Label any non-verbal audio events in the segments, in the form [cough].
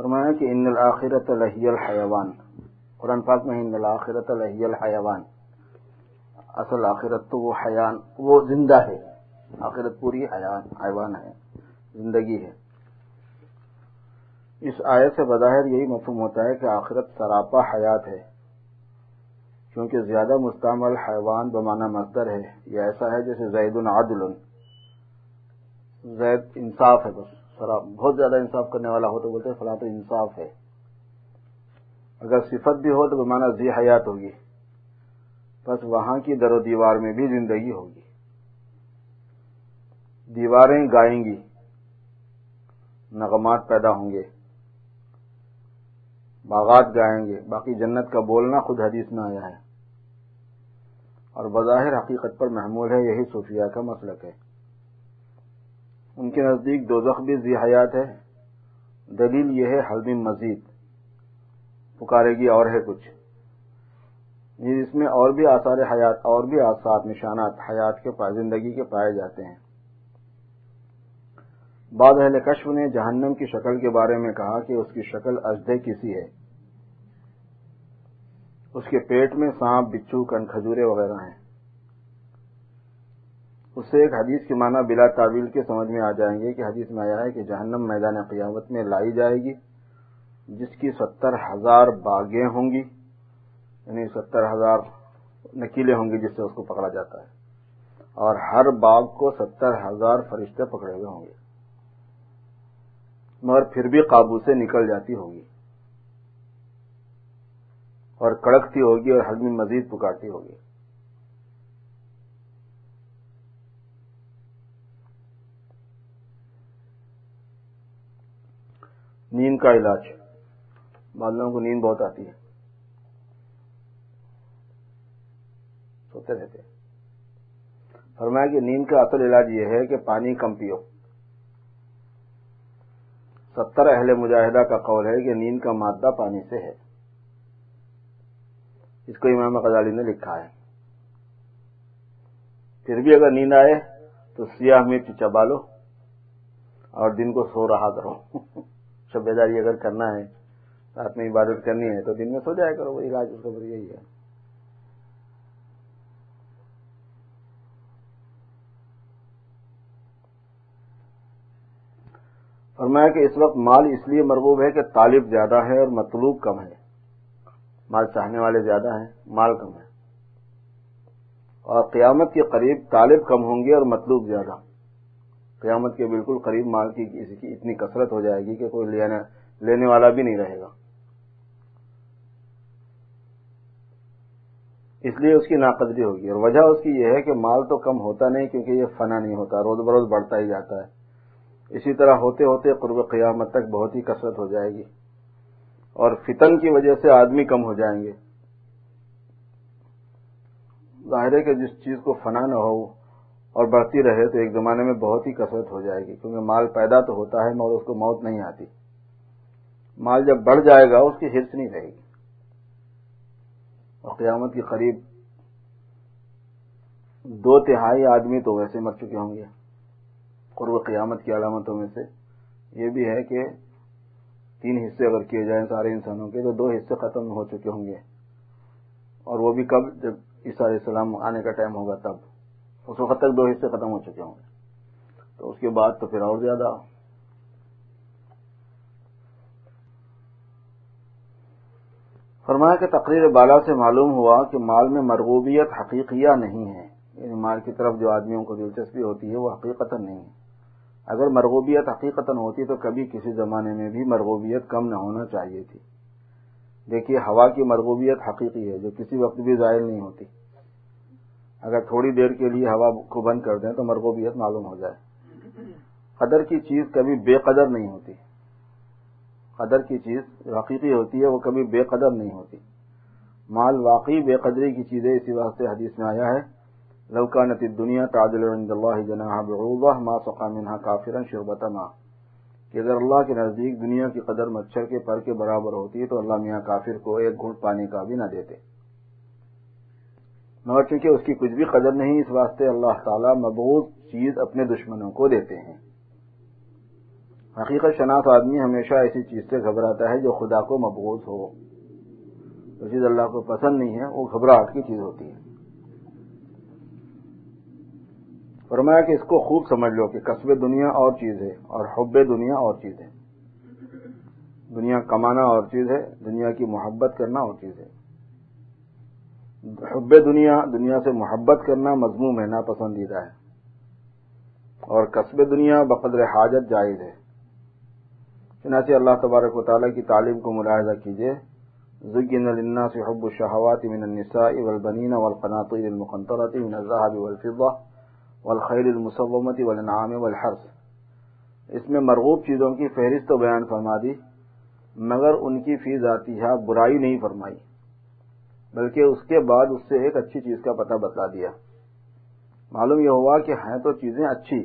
فرمایا کہ ان الآخرت لہی الحیوان۔ قرآن پاک میں ان الآخرت لہی الحیوان۔ اصل آخرت تو وہ حیان وہ زندہ ہے۔ آخرت پوری حیان حیوان ہے، زندگی ہے۔ اس آیت سے بظاہر یہی مفہوم ہوتا ہے کہ آخرت سراپا حیات ہے۔ کیونکہ زیادہ مستعمل حیوان بمانہ مصدر ہے۔ یہ ایسا ہے جیسے زید العدل زید انصاف ہے بس۔ بہت زیادہ انصاف کرنے والا ہو تو بولتے فلاں تو انصاف ہے۔ اگر صفت بھی ہو تو بمانا زی حیات ہوگی۔ بس وہاں کی در و دیوار میں بھی زندگی ہوگی۔ دیواریں گائیں گی نغمات پیدا ہوں گے۔ باغات گائیں گے۔ باقی جنت کا بولنا خود حدیث میں آیا ہے۔ اور بظاہر حقیقت پر محمول ہے، یہی صوفیہ کا مسلک ہے۔ ان کے نزدیک دو بھی ذی حیات ہے دلیل یہ ہے حلمی مزید۔ پکارے گی اور ہے کچھ۔ جی، اس میں اور بھی آثار حیات، اور بھی آثار نشانات حیات کے زندگی کے پائے جاتے ہیں۔ بعض اہل کشف نے جہنم کی شکل کے بارے میں کہا کہ اس کی شکل اجدے کسی ہے۔ اس کے پیٹ میں سانپ، بچھو کن کھجورے وغیرہ ہیں۔ اس سے ایک حدیث کے معنی بلا تعویل کے سمجھ میں آ جائیں گے کہ حدیث میں آیا ہے کہ جہنم میدان قیامت میں لائی جائے گی، جس کی ستر ہزار باغیں ہوں گی یعنی ستر ہزار نکیلے ہوں گے جس سے اس کو پکڑا جاتا ہے۔ اور ہر باغ کو ستر ہزار فرشتے پکڑے ہوئے ہوں گے۔ مگر پھر بھی قابو سے نکل جاتی ہوگی۔ اور کڑکتی ہوگی اور حجمی مزید پکارتی ہوگی۔ نیند کا علاج۔ بادلوں کو نیند بہت آتی ہے۔ سوتے رہتے فرمایا کہ نیند کا اصل علاج یہ ہے کہ پانی کم پیو۔ ستر اہل مجاہدہ کا قول ہے کہ نیند کا مادہ پانی سے ہے۔ اس کو امام غزالی نے لکھا ہے۔ پھر بھی اگر نیند آئے تو سیاہ مرچ چبا لو اور دن کو سو رہا کرو۔ [laughs] شب داری اگر کرنا ہے رات میں عبادت کرنی ہے تو دن میں سو جایا کرو وہ علاج اس کا یہی ہے۔ فرمایا کہ اس وقت مال اس لیے مرغوب ہے کہ طالب زیادہ ہے اور مطلوب کم ہے۔ مال چاہنے والے زیادہ ہیں، مال کم ہے۔ اور قیامت کے قریب طالب کم ہوں گے اور مطلوب زیادہ۔ قیامت کے بالکل قریب مال کی کسی کی اتنی کثرت ہو جائے گی کہ کوئی لینے والا بھی نہیں رہے گا۔ اس لیے اس کی ناقدری ہوگی۔ اور وجہ اس کی یہ ہے کہ مال تو کم ہوتا نہیں کیونکہ یہ فنا نہیں ہوتا، روز بروز بڑھتا ہی جاتا ہے۔ اسی طرح ہوتے ہوتے قرب قیامت تک بہت ہی کثرت ہو جائے گی۔ اور فتن کی وجہ سے آدمی کم ہو جائیں گے۔ ظاہر ہے کہ جس چیز کو فنا نہ ہو اور بڑھتی رہے تو ایک زمانے میں بہت ہی کثرت ہو جائے گی، کیونکہ مال پیدا تو ہوتا ہے مگر اس کو موت نہیں آتی۔ مال جب بڑھ جائے گا، اس کی حرص نہیں رہے گی۔ اور قیامت کے قریب دو تہائی آدمی تو ویسے مر چکے ہوں گے۔ قرب قیامت کی علامتوں میں سے یہ بھی ہے کہ تین حصے اگر کیے جائیں سارے انسانوں کے، تو دو حصے ختم ہو چکے ہوں گے۔ اور وہ بھی کب؟ جب عیسیٰ علیہ السلام آنے کا ٹائم ہوگا تب۔ اس وقت تک دو حصے ختم ہو چکے ہوں گے۔ تو اس کے بعد تو پھر اور زیادہ۔ فرمایا کہ تقریر بالا سے معلوم ہوا کہ مال میں مرغوبیت حقیقیہ نہیں ہے۔ یعنی مال کی طرف جو آدمیوں کو دلچسپی ہوتی ہے وہ حقیقت نہیں ہے۔ اگر مرغوبیت حقیقت ہوتی تو کبھی کسی زمانے میں بھی مرغوبیت کم نہ ہونا چاہیے تھی۔ دیکھیے، ہوا کی مرغوبیت حقیقی ہے جو کسی وقت بھی ظاہر نہیں ہوتی۔ اگر تھوڑی دیر کے لیے ہوا کو بند کر دیں تو مرغوبیت معلوم ہو جائے۔ قدر کی چیز کبھی بے قدر نہیں ہوتی۔ قدر کی چیز حقیقی ہوتی ہے، وہ کبھی بے قدر نہیں ہوتی۔ مال واقعی بے قدری کی چیزیں اسی واسطے حدیث میں آیا ہے۔ لوکانت دنیا تعدل عند اللہ جناح بعوضہ ما سقا منها کافرا شربت ما کہ اگر اللہ کے نزدیک دنیا کی قدر مچھر کے پر کے برابر ہوتی ہے تو اللہ میاں کافر کو ایک گھنٹ پانی کا بھی نہ دیتے۔ مگر چونکہ اس کی کچھ بھی قدر نہیں، اس واسطے اللہ تعالی مبعوض چیز اپنے دشمنوں کو دیتے ہیں۔ حقیقت شناس آدمی ہمیشہ ایسی چیز سے گھبراتا ہے جو خدا کو مبغوض ہو۔ جو چیز اللہ کو پسند نہیں ہے، وہ گھبراہٹ کی چیز ہوتی ہے۔ فرمایا کہ اس کو خوب سمجھ لو کہ قصب دنیا اور چیز ہے اور حب دنیا اور چیز ہے۔ دنیا کمانا اور چیز ہے، دنیا کی محبت کرنا اور چیز ہے۔ حب دنیا دنیا سے محبت کرنا مضموم ہے، ناپسندیدہ ہے۔ اور قصب دنیا بقدر حاجت جائز ہے۔ چنانچہ اللہ تبارک و تعالیٰ کی تعلیم کو ملاحظہ کیجیے زگن للناس حب الشهوات من النساء والبنين والقناطير المقنطرة من الذهب والفضة والخيل المصومة والانعام والحرث۔ اس میں مرغوب چیزوں کی فہرست تو بیان فرما دی، مگر ان کی فی ذاتیہ برائی نہیں فرمائی۔ بلکہ اس کے بعد اس سے ایک اچھی چیز کا پتہ بتا دیا۔ معلوم یہ ہوا کہ ہیں تو چیزیں اچھی،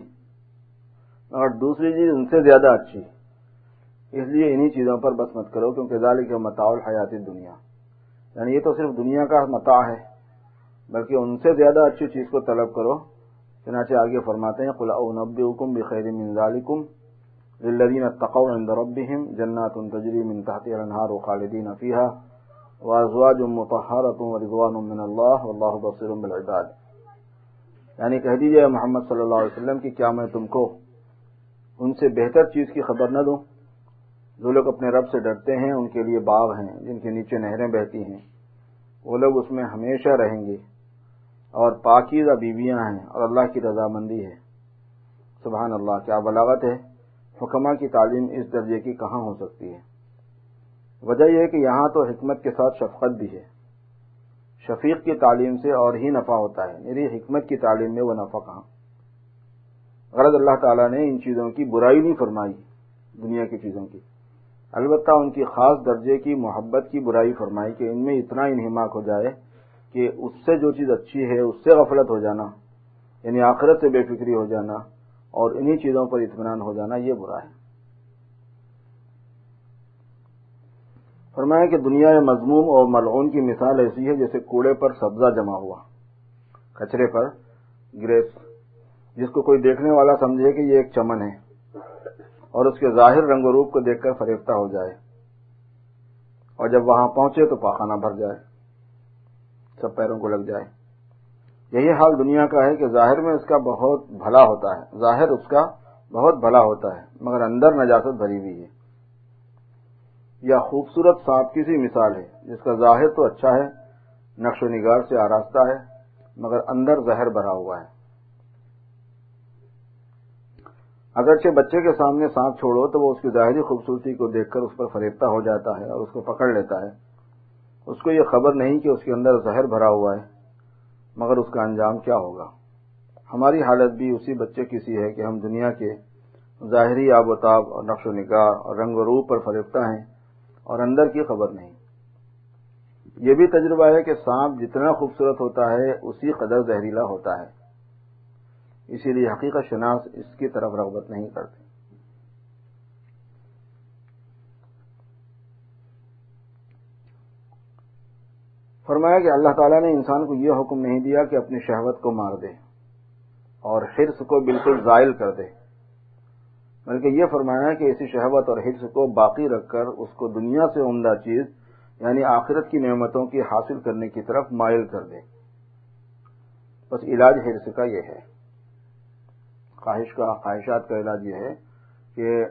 اور دوسری چیز ان سے زیادہ اچھی۔ اس لیے انہی چیزوں پر بس مت کرو، کیونکہ ذالک کے متاول حیاتی دنیا یعنی یہ تو صرف دنیا کا متا ہے، بلکہ ان سے زیادہ اچھی چیز کو طلب کرو۔ چنانچہ آگے فرماتے ہیں قلع نبی حکم بخیر من ذالکم للذین اتقوا عند ربهم جنات تجری من تحتها الانهار خالدین فيها وازواج مطهرة ورضوان من الله والله بصير بالعباد۔ یعنی کہہ دیجیے محمد صلی اللہ علیہ وسلم کی کیا میں تم کو ان سے بہتر چیز کی خبر نہ دوں؟ جو لوگ اپنے رب سے ڈرتے ہیں، ان کے لیے باغ ہیں، جن کے نیچے نہریں بہتی ہیں۔ وہ لوگ اس میں ہمیشہ رہیں گے۔ اور پاکیزہ بیویاں ہیں اور اللہ کی رضامندی ہے۔ سبحان اللہ، کیا بلاغت ہے؟ حکمہ کی تعلیم اس درجے کی کہاں ہو سکتی ہے؟ وجہ یہ کہ یہاں تو حکمت کے ساتھ شفقت بھی ہے۔ شفیق کی تعلیم سے اور ہی نفع ہوتا ہے۔ میری حکمت کی تعلیم میں وہ نفع کہاں؟ غرض اللہ تعالیٰ نے ان چیزوں کی برائی نہیں فرمائی، دنیا کی چیزوں کی۔ البتہ ان کی خاص درجے کی محبت کی برائی فرمائی کہ ان میں اتنا انہماک ہو جائے کہ اس سے جو چیز اچھی ہے، اس سے غفلت ہو جانا یعنی آخرت سے بے فکری ہو جانا اور انہی چیزوں پر اطمینان ہو جانا، یہ برا ہے۔ فرمایا کہ دنیا مضموم اور ملعون کی مثال ایسی ہے جیسے کوڑے پر سبزہ جمع ہوا، کچرے پر گریس، جس کو کوئی دیکھنے والا سمجھے کہ یہ ایک چمن ہے اور اس کے ظاہر رنگ و روپ کو دیکھ کر فریفتہ ہو جائے اور جب وہاں پہنچے تو پاخانہ بھر جائے، سب پیروں کو لگ جائے۔ یہی حال دنیا کا ہے کہ ظاہر میں اس کا بہت بھلا ہوتا ہے، ظاہر اس کا بہت بھلا ہوتا ہے، مگر اندر نجاست بھری ہوئی ہے۔ یا خوبصورت سانپ کی سی مثال ہے، جس کا ظاہر تو اچھا ہے، نقش و نگار سے آراستہ ہے، مگر اندر زہر بھرا ہوا ہے۔ اگرچہ بچے کے سامنے سانپ چھوڑو تو وہ اس کی ظاہری خوبصورتی کو دیکھ کر اس پر فریفتہ ہو جاتا ہے اور اس کو پکڑ لیتا ہے۔ اس کو یہ خبر نہیں کہ اس کے اندر زہر بھرا ہوا ہے، مگر اس کا انجام کیا ہوگا۔ ہماری حالت بھی اسی بچے کی سی ہے کہ ہم دنیا کے ظاہری آب و تاب اور نقش و نگاہ اور رنگ و روپ پر فریفتہ ہیں۔ اور اندر کی خبر نہیں۔ یہ بھی تجربہ ہے کہ سانپ جتنا خوبصورت ہوتا ہے، اسی قدر زہریلا ہوتا ہے۔ اسی لیے حقیقت شناس اس کی طرف رغبت نہیں کرتے۔ فرمایا کہ اللہ تعالیٰ نے انسان کو یہ حکم نہیں دیا کہ اپنی شہوت کو مار دے اور حرص کو بالکل زائل کر دے۔ بلکہ یہ فرمایا کہ اسی شہوت اور حرص کو باقی رکھ کر اس کو دنیا سے عمدہ چیز یعنی آخرت کی نعمتوں کی حاصل کرنے کی طرف مائل کر دے۔ بس علاج حرص کا یہ ہے۔ خواہش کا، خواہشات کا علاج یہ ہے کہ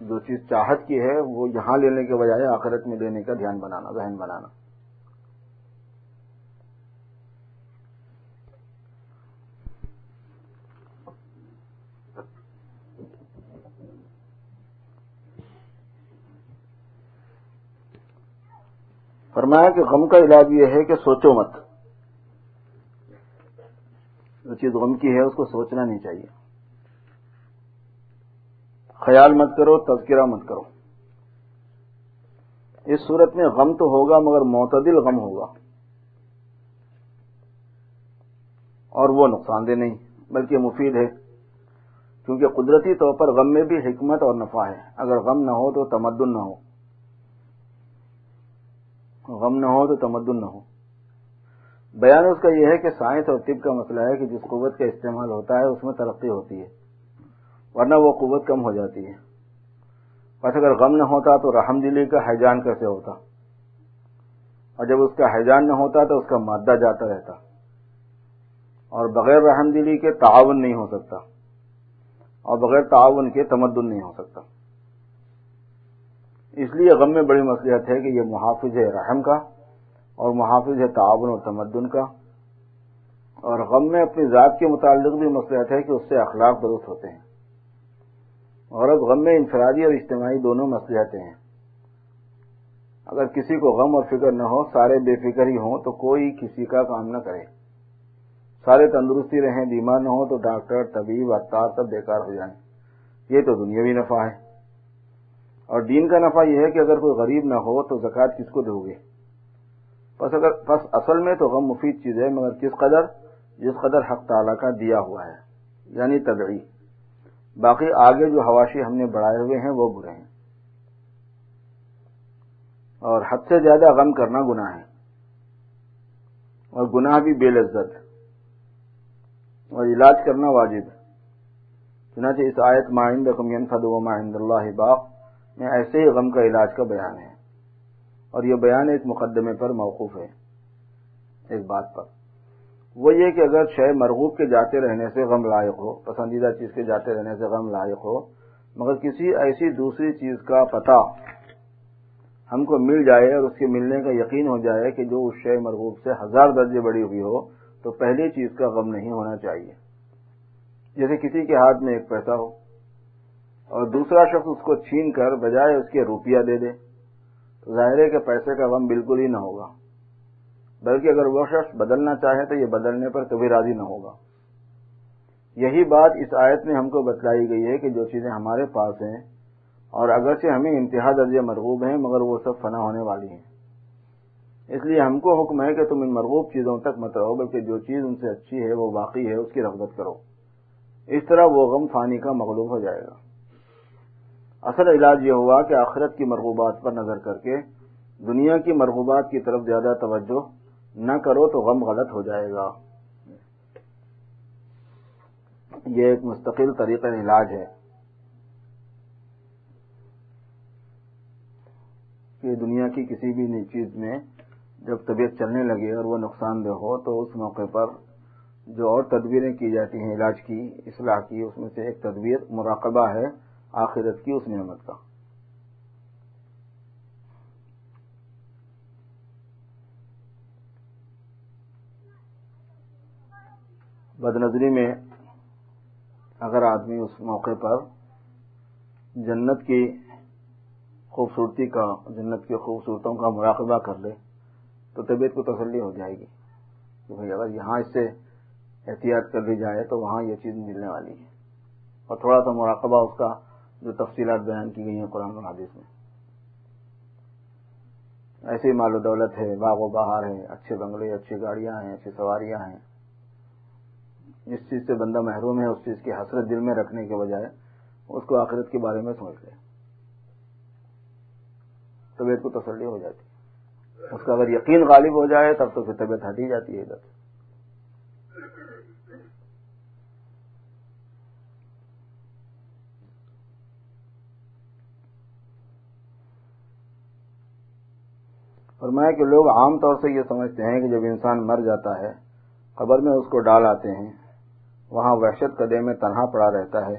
جو چیز چاہت کی ہے، وہ یہاں لینے کے بجائے آخرت میں لینے کا دھیان بنانا، ذہن بنانا۔ فرمایا کہ غم کا علاج یہ ہے کہ سوچو مت۔ جو چیز غم کی ہے اس کو سوچنا نہیں چاہیے۔ خیال مت کرو، تذکرہ مت کرو۔ اس صورت میں غم تو ہوگا مگر معتدل غم ہوگا۔ اور وہ نقصان دہ نہیں، بلکہ مفید ہے۔ کیونکہ قدرتی طور پر غم میں بھی حکمت اور نفع ہے۔ اگر غم نہ ہو تو تمدن نہ ہو۔ غم نہ ہو تو تمدن نہ ہو۔ بیان اس کا یہ ہے کہ سائنس اور طب کا مسئلہ ہے کہ جس قوت کا استعمال ہوتا ہے اس میں ترقی ہوتی ہے، ورنہ وہ قوت کم ہو جاتی ہے۔ بس اگر غم نہ ہوتا تو رحم دلی کا حیجان کیسے ہوتا؟ اور جب اس کا حیجان نہ ہوتا تو اس کا مادہ جاتا رہتا۔ اور بغیر رحم دلی کے تعاون نہیں ہو سکتا۔ اور بغیر تعاون کے تمدن نہیں ہو سکتا۔ اس لیے غم میں بڑی مصلیحت ہے کہ یہ محافظ ہے رحم کا اور محافظ ہے تعاون اور تمدن کا اور غم میں اپنی ذات کے متعلق بھی مصلیحت ہے کہ اس سے اخلاق درست ہوتے ہیں۔ اور اب غم میں انفرادی اور اجتماعی دونوں مصلیحتیں ہیں۔ اگر کسی کو غم اور فکر نہ ہو، سارے بے فکر ہی ہوں تو کوئی کسی کا کام نہ کرے۔ سارے تندرستی رہیں، بیمار نہ ہو تو ڈاکٹر، طبیب اختار سب بیکار ہو جائیں۔ یہ تو دنیاوی نفع ہے۔ اور دین کا نفع یہ ہے کہ اگر کوئی غریب نہ ہو تو زکوٰۃ کس کو دو گے؟ بس اگر بس اصل میں تو غم مفید چیز ہے، مگر کس قدر؟ جس قدر حق تعالیٰ کا دیا ہوا ہے یعنی طبعی باقی آگے جو حواشی ہم نے بڑھائے ہوئے ہیں، وہ برے ہیں۔ اور حد سے زیادہ غم کرنا گناہ ہے۔ اور گناہ بھی بے لذت۔ اور علاج کرنا واجب۔ چنانچہ اس آیت مائند فد و ماہند اللہ باغ میں ایسے ہی غم کا علاج کا بیان ہے۔ اور یہ بیان ایک مقدمے پر موقف ہے۔ ایک بات پر۔ وہ یہ کہ اگر شے مرغوب کے جاتے رہنے سے غم لائق ہو، پسندیدہ چیز کے جاتے رہنے سے غم لائق ہو، مگر کسی ایسی دوسری چیز کا پتہ ہم کو مل جائے، اور اس کے ملنے کا یقین ہو جائے کہ جو اس شے مرغوب سے ہزار درجے بڑی ہوئی ہو، تو پہلی چیز کا غم نہیں ہونا چاہیے۔ جیسے کسی کے ہاتھ میں ایک پیسہ ہو اور دوسرا شخص اس کو چھین کر بجائے اس کے روپیہ دے دے، تو ظاہر ہے کہ پیسے کا غم بالکل ہی نہ ہوگا۔ بلکہ اگر وہ شخص بدلنا چاہے تو یہ بدلنے پر کبھی راضی نہ ہوگا۔ یہی بات اس آیت میں ہم کو بتلائی گئی ہے کہ جو چیزیں ہمارے پاس ہیں اور اگرچہ ہمیں انتہا درجے مرغوب ہیں، مگر وہ سب فنا ہونے والی ہیں۔ اس لیے ہم کو حکم ہے کہ تم ان مرغوب چیزوں تک مت رہو، بلکہ جو چیز ان سے اچھی ہے وہ باقی ہے، اس کی رغبت کرو۔ اس طرح وہ غم فانی کا مغلوب ہو جائے گا۔ اصل علاج یہ ہوا کہ آخرت کی مرغوبات پر نظر کر کے دنیا کی مرغوبات کی طرف زیادہ توجہ نہ کرو تو غم غلط ہو جائے گا۔ یہ ایک مستقل طریقہ علاج ہے کہ دنیا کی کسی بھی چیز میں جب طبیعت چلنے لگے اور وہ نقصان دہ ہو تو اس موقع پر جو اور تدبیریں کی جاتی ہیں علاج کی، اصلاح کی، اس میں سے ایک تدبیر مراقبہ ہے۔ آخرت کی اس نعمت کا۔ بد نظری میں اگر آدمی اس موقع پر جنت کی خوبصورتی کا، جنت کی خوبصورتوں کا مراقبہ کر لے، تو طبیعت کو تسلی ہو جائے گی کہ بھائی اگر یہاں اس سے احتیاط کر لی جائے تو وہاں یہ چیز ملنے والی ہے۔ اور تھوڑا سا مراقبہ اس کا جو تفصیلات بیان کی گئی ہیں قرآن و حادث میں۔ ایسی مال و دولت ہے، باغ و بہار ہے، اچھے بنگلے اچھی گاڑیاں ہیں اچھی سواریاں ہیں۔ جس چیز سے بندہ محروم ہے، اس چیز کی حسرت دل میں رکھنے کے بجائے اس کو آخرت کے بارے میں سوچ لے۔ طبیعت کو تسلی ہو جاتی اس کا اگر یقین غالب ہو جائے، تب تو پھر طبیعت ہٹی جاتی ہے ادھر۔ فرمایا کہ لوگ عام طور سے یہ سمجھتے ہیں کہ جب انسان مر جاتا ہے، قبر میں اس کو ڈال آتے ہیں، وہاں وحشت قدے میں تنہا پڑا رہتا ہے۔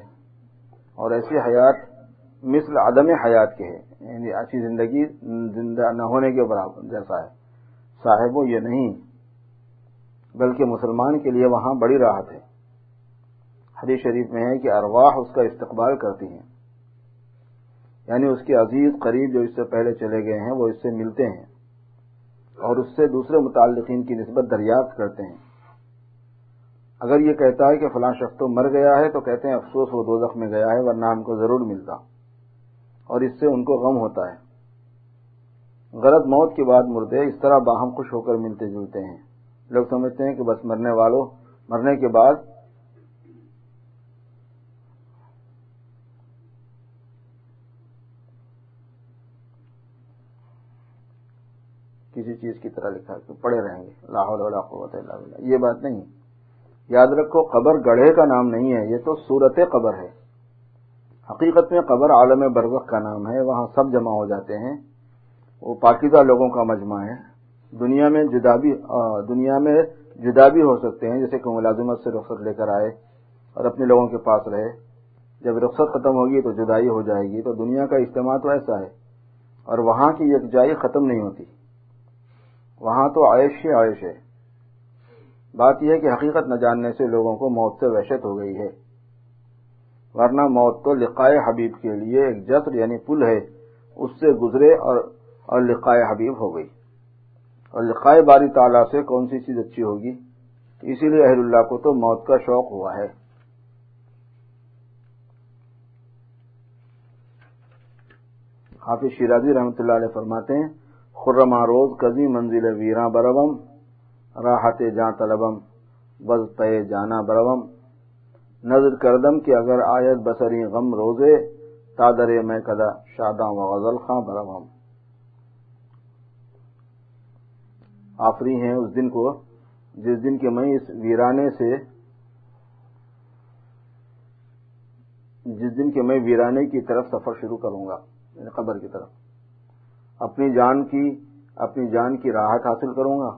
اور ایسی حیات مثل عدم حیات کے ہے یعنی اچھی زندگی زندہ نہ ہونے کے برابر جیسا ہے۔ صاحب یہ نہیں، بلکہ مسلمان کے لیے وہاں بڑی راحت ہے۔ حدیث شریف میں ہے کہ ارواح اس کا استقبال کرتی ہیں۔ یعنی اس کے عزیز قریب جو اس سے پہلے چلے گئے ہیں، وہ اس سے ملتے ہیں۔ اور اس سے دوسرے متعلقین کی نسبت دریافت کرتے ہیں۔ اگر یہ کہتا ہے کہ فلاں شخص تو مر گیا ہے تو کہتے ہیں افسوس وہ دو میں گیا ہے ورنہ ہم کو ضرور ملتا۔ اور اس سے ان کو غم ہوتا ہے۔ غلط موت کے بعد مردے اس طرح باہم خوش ہو کر ملتے جلتے ہیں۔ لوگ سمجھتے ہیں کہ بس مرنے والوں، مرنے کے بعد کسی چیز کی طرح لکھا کہ پڑے رہیں گے۔ لاہور قوت اللہ یہ بات نہیں یاد رکھو، قبر گڑھے کا نام نہیں ہے، یہ تو صورت قبر ہے۔ حقیقت میں قبر عالم برزخ کا نام ہے، وہاں سب جمع ہو جاتے ہیں۔ وہ پاکیزہ لوگوں کا مجمع ہے۔ دنیا میں جدا بھی دنیا میں جدا بھی ہو سکتے ہیں، جیسے کہ ملازمت سے رخصت لے کر آئے اور اپنے لوگوں کے پاس رہے۔ جب رخصت ختم ہوگی تو جدائی ہو جائے گی۔ تو دنیا کا اجتماع تو ایسا ہے۔ اور وہاں کی یکجائی ختم نہیں ہوتی۔ وہاں تو عائش ہی عائش ہے۔ بات یہ ہے کہ حقیقت نہ جاننے سے لوگوں کو موت سے وحشت ہو گئی ہے۔ ورنہ موت تو لقائے حبیب کے لیے ایک جسر یعنی پل ہے۔ اس سے گزرے اور اور لقائے حبیب ہو گئی۔ اور لقائے باری تعالیٰ سے کون سی چیز اچھی ہوگی؟ اسی لیے اہل اللہ کو تو موت کا شوق ہوا ہے۔ حافظ شیرازی رحمۃ اللہ علیہ فرماتے ہیں خرما روز کزی منزل ویراں بربم راحت جاں طلبم بز تے جانا بربم نظر کردم کہ اگر آیت بسری غم روزے تادر میں کدا شاداں و غزل خاں بربم آفری ہیں اس دن کو، جس دن کے میں اس ویرانے سے، جس دن کے میں ویرانے کی طرف سفر شروع کروں گا یعنی قبر کی طرف۔ اپنی جان کی، اپنی جان کی راحت حاصل کروں گا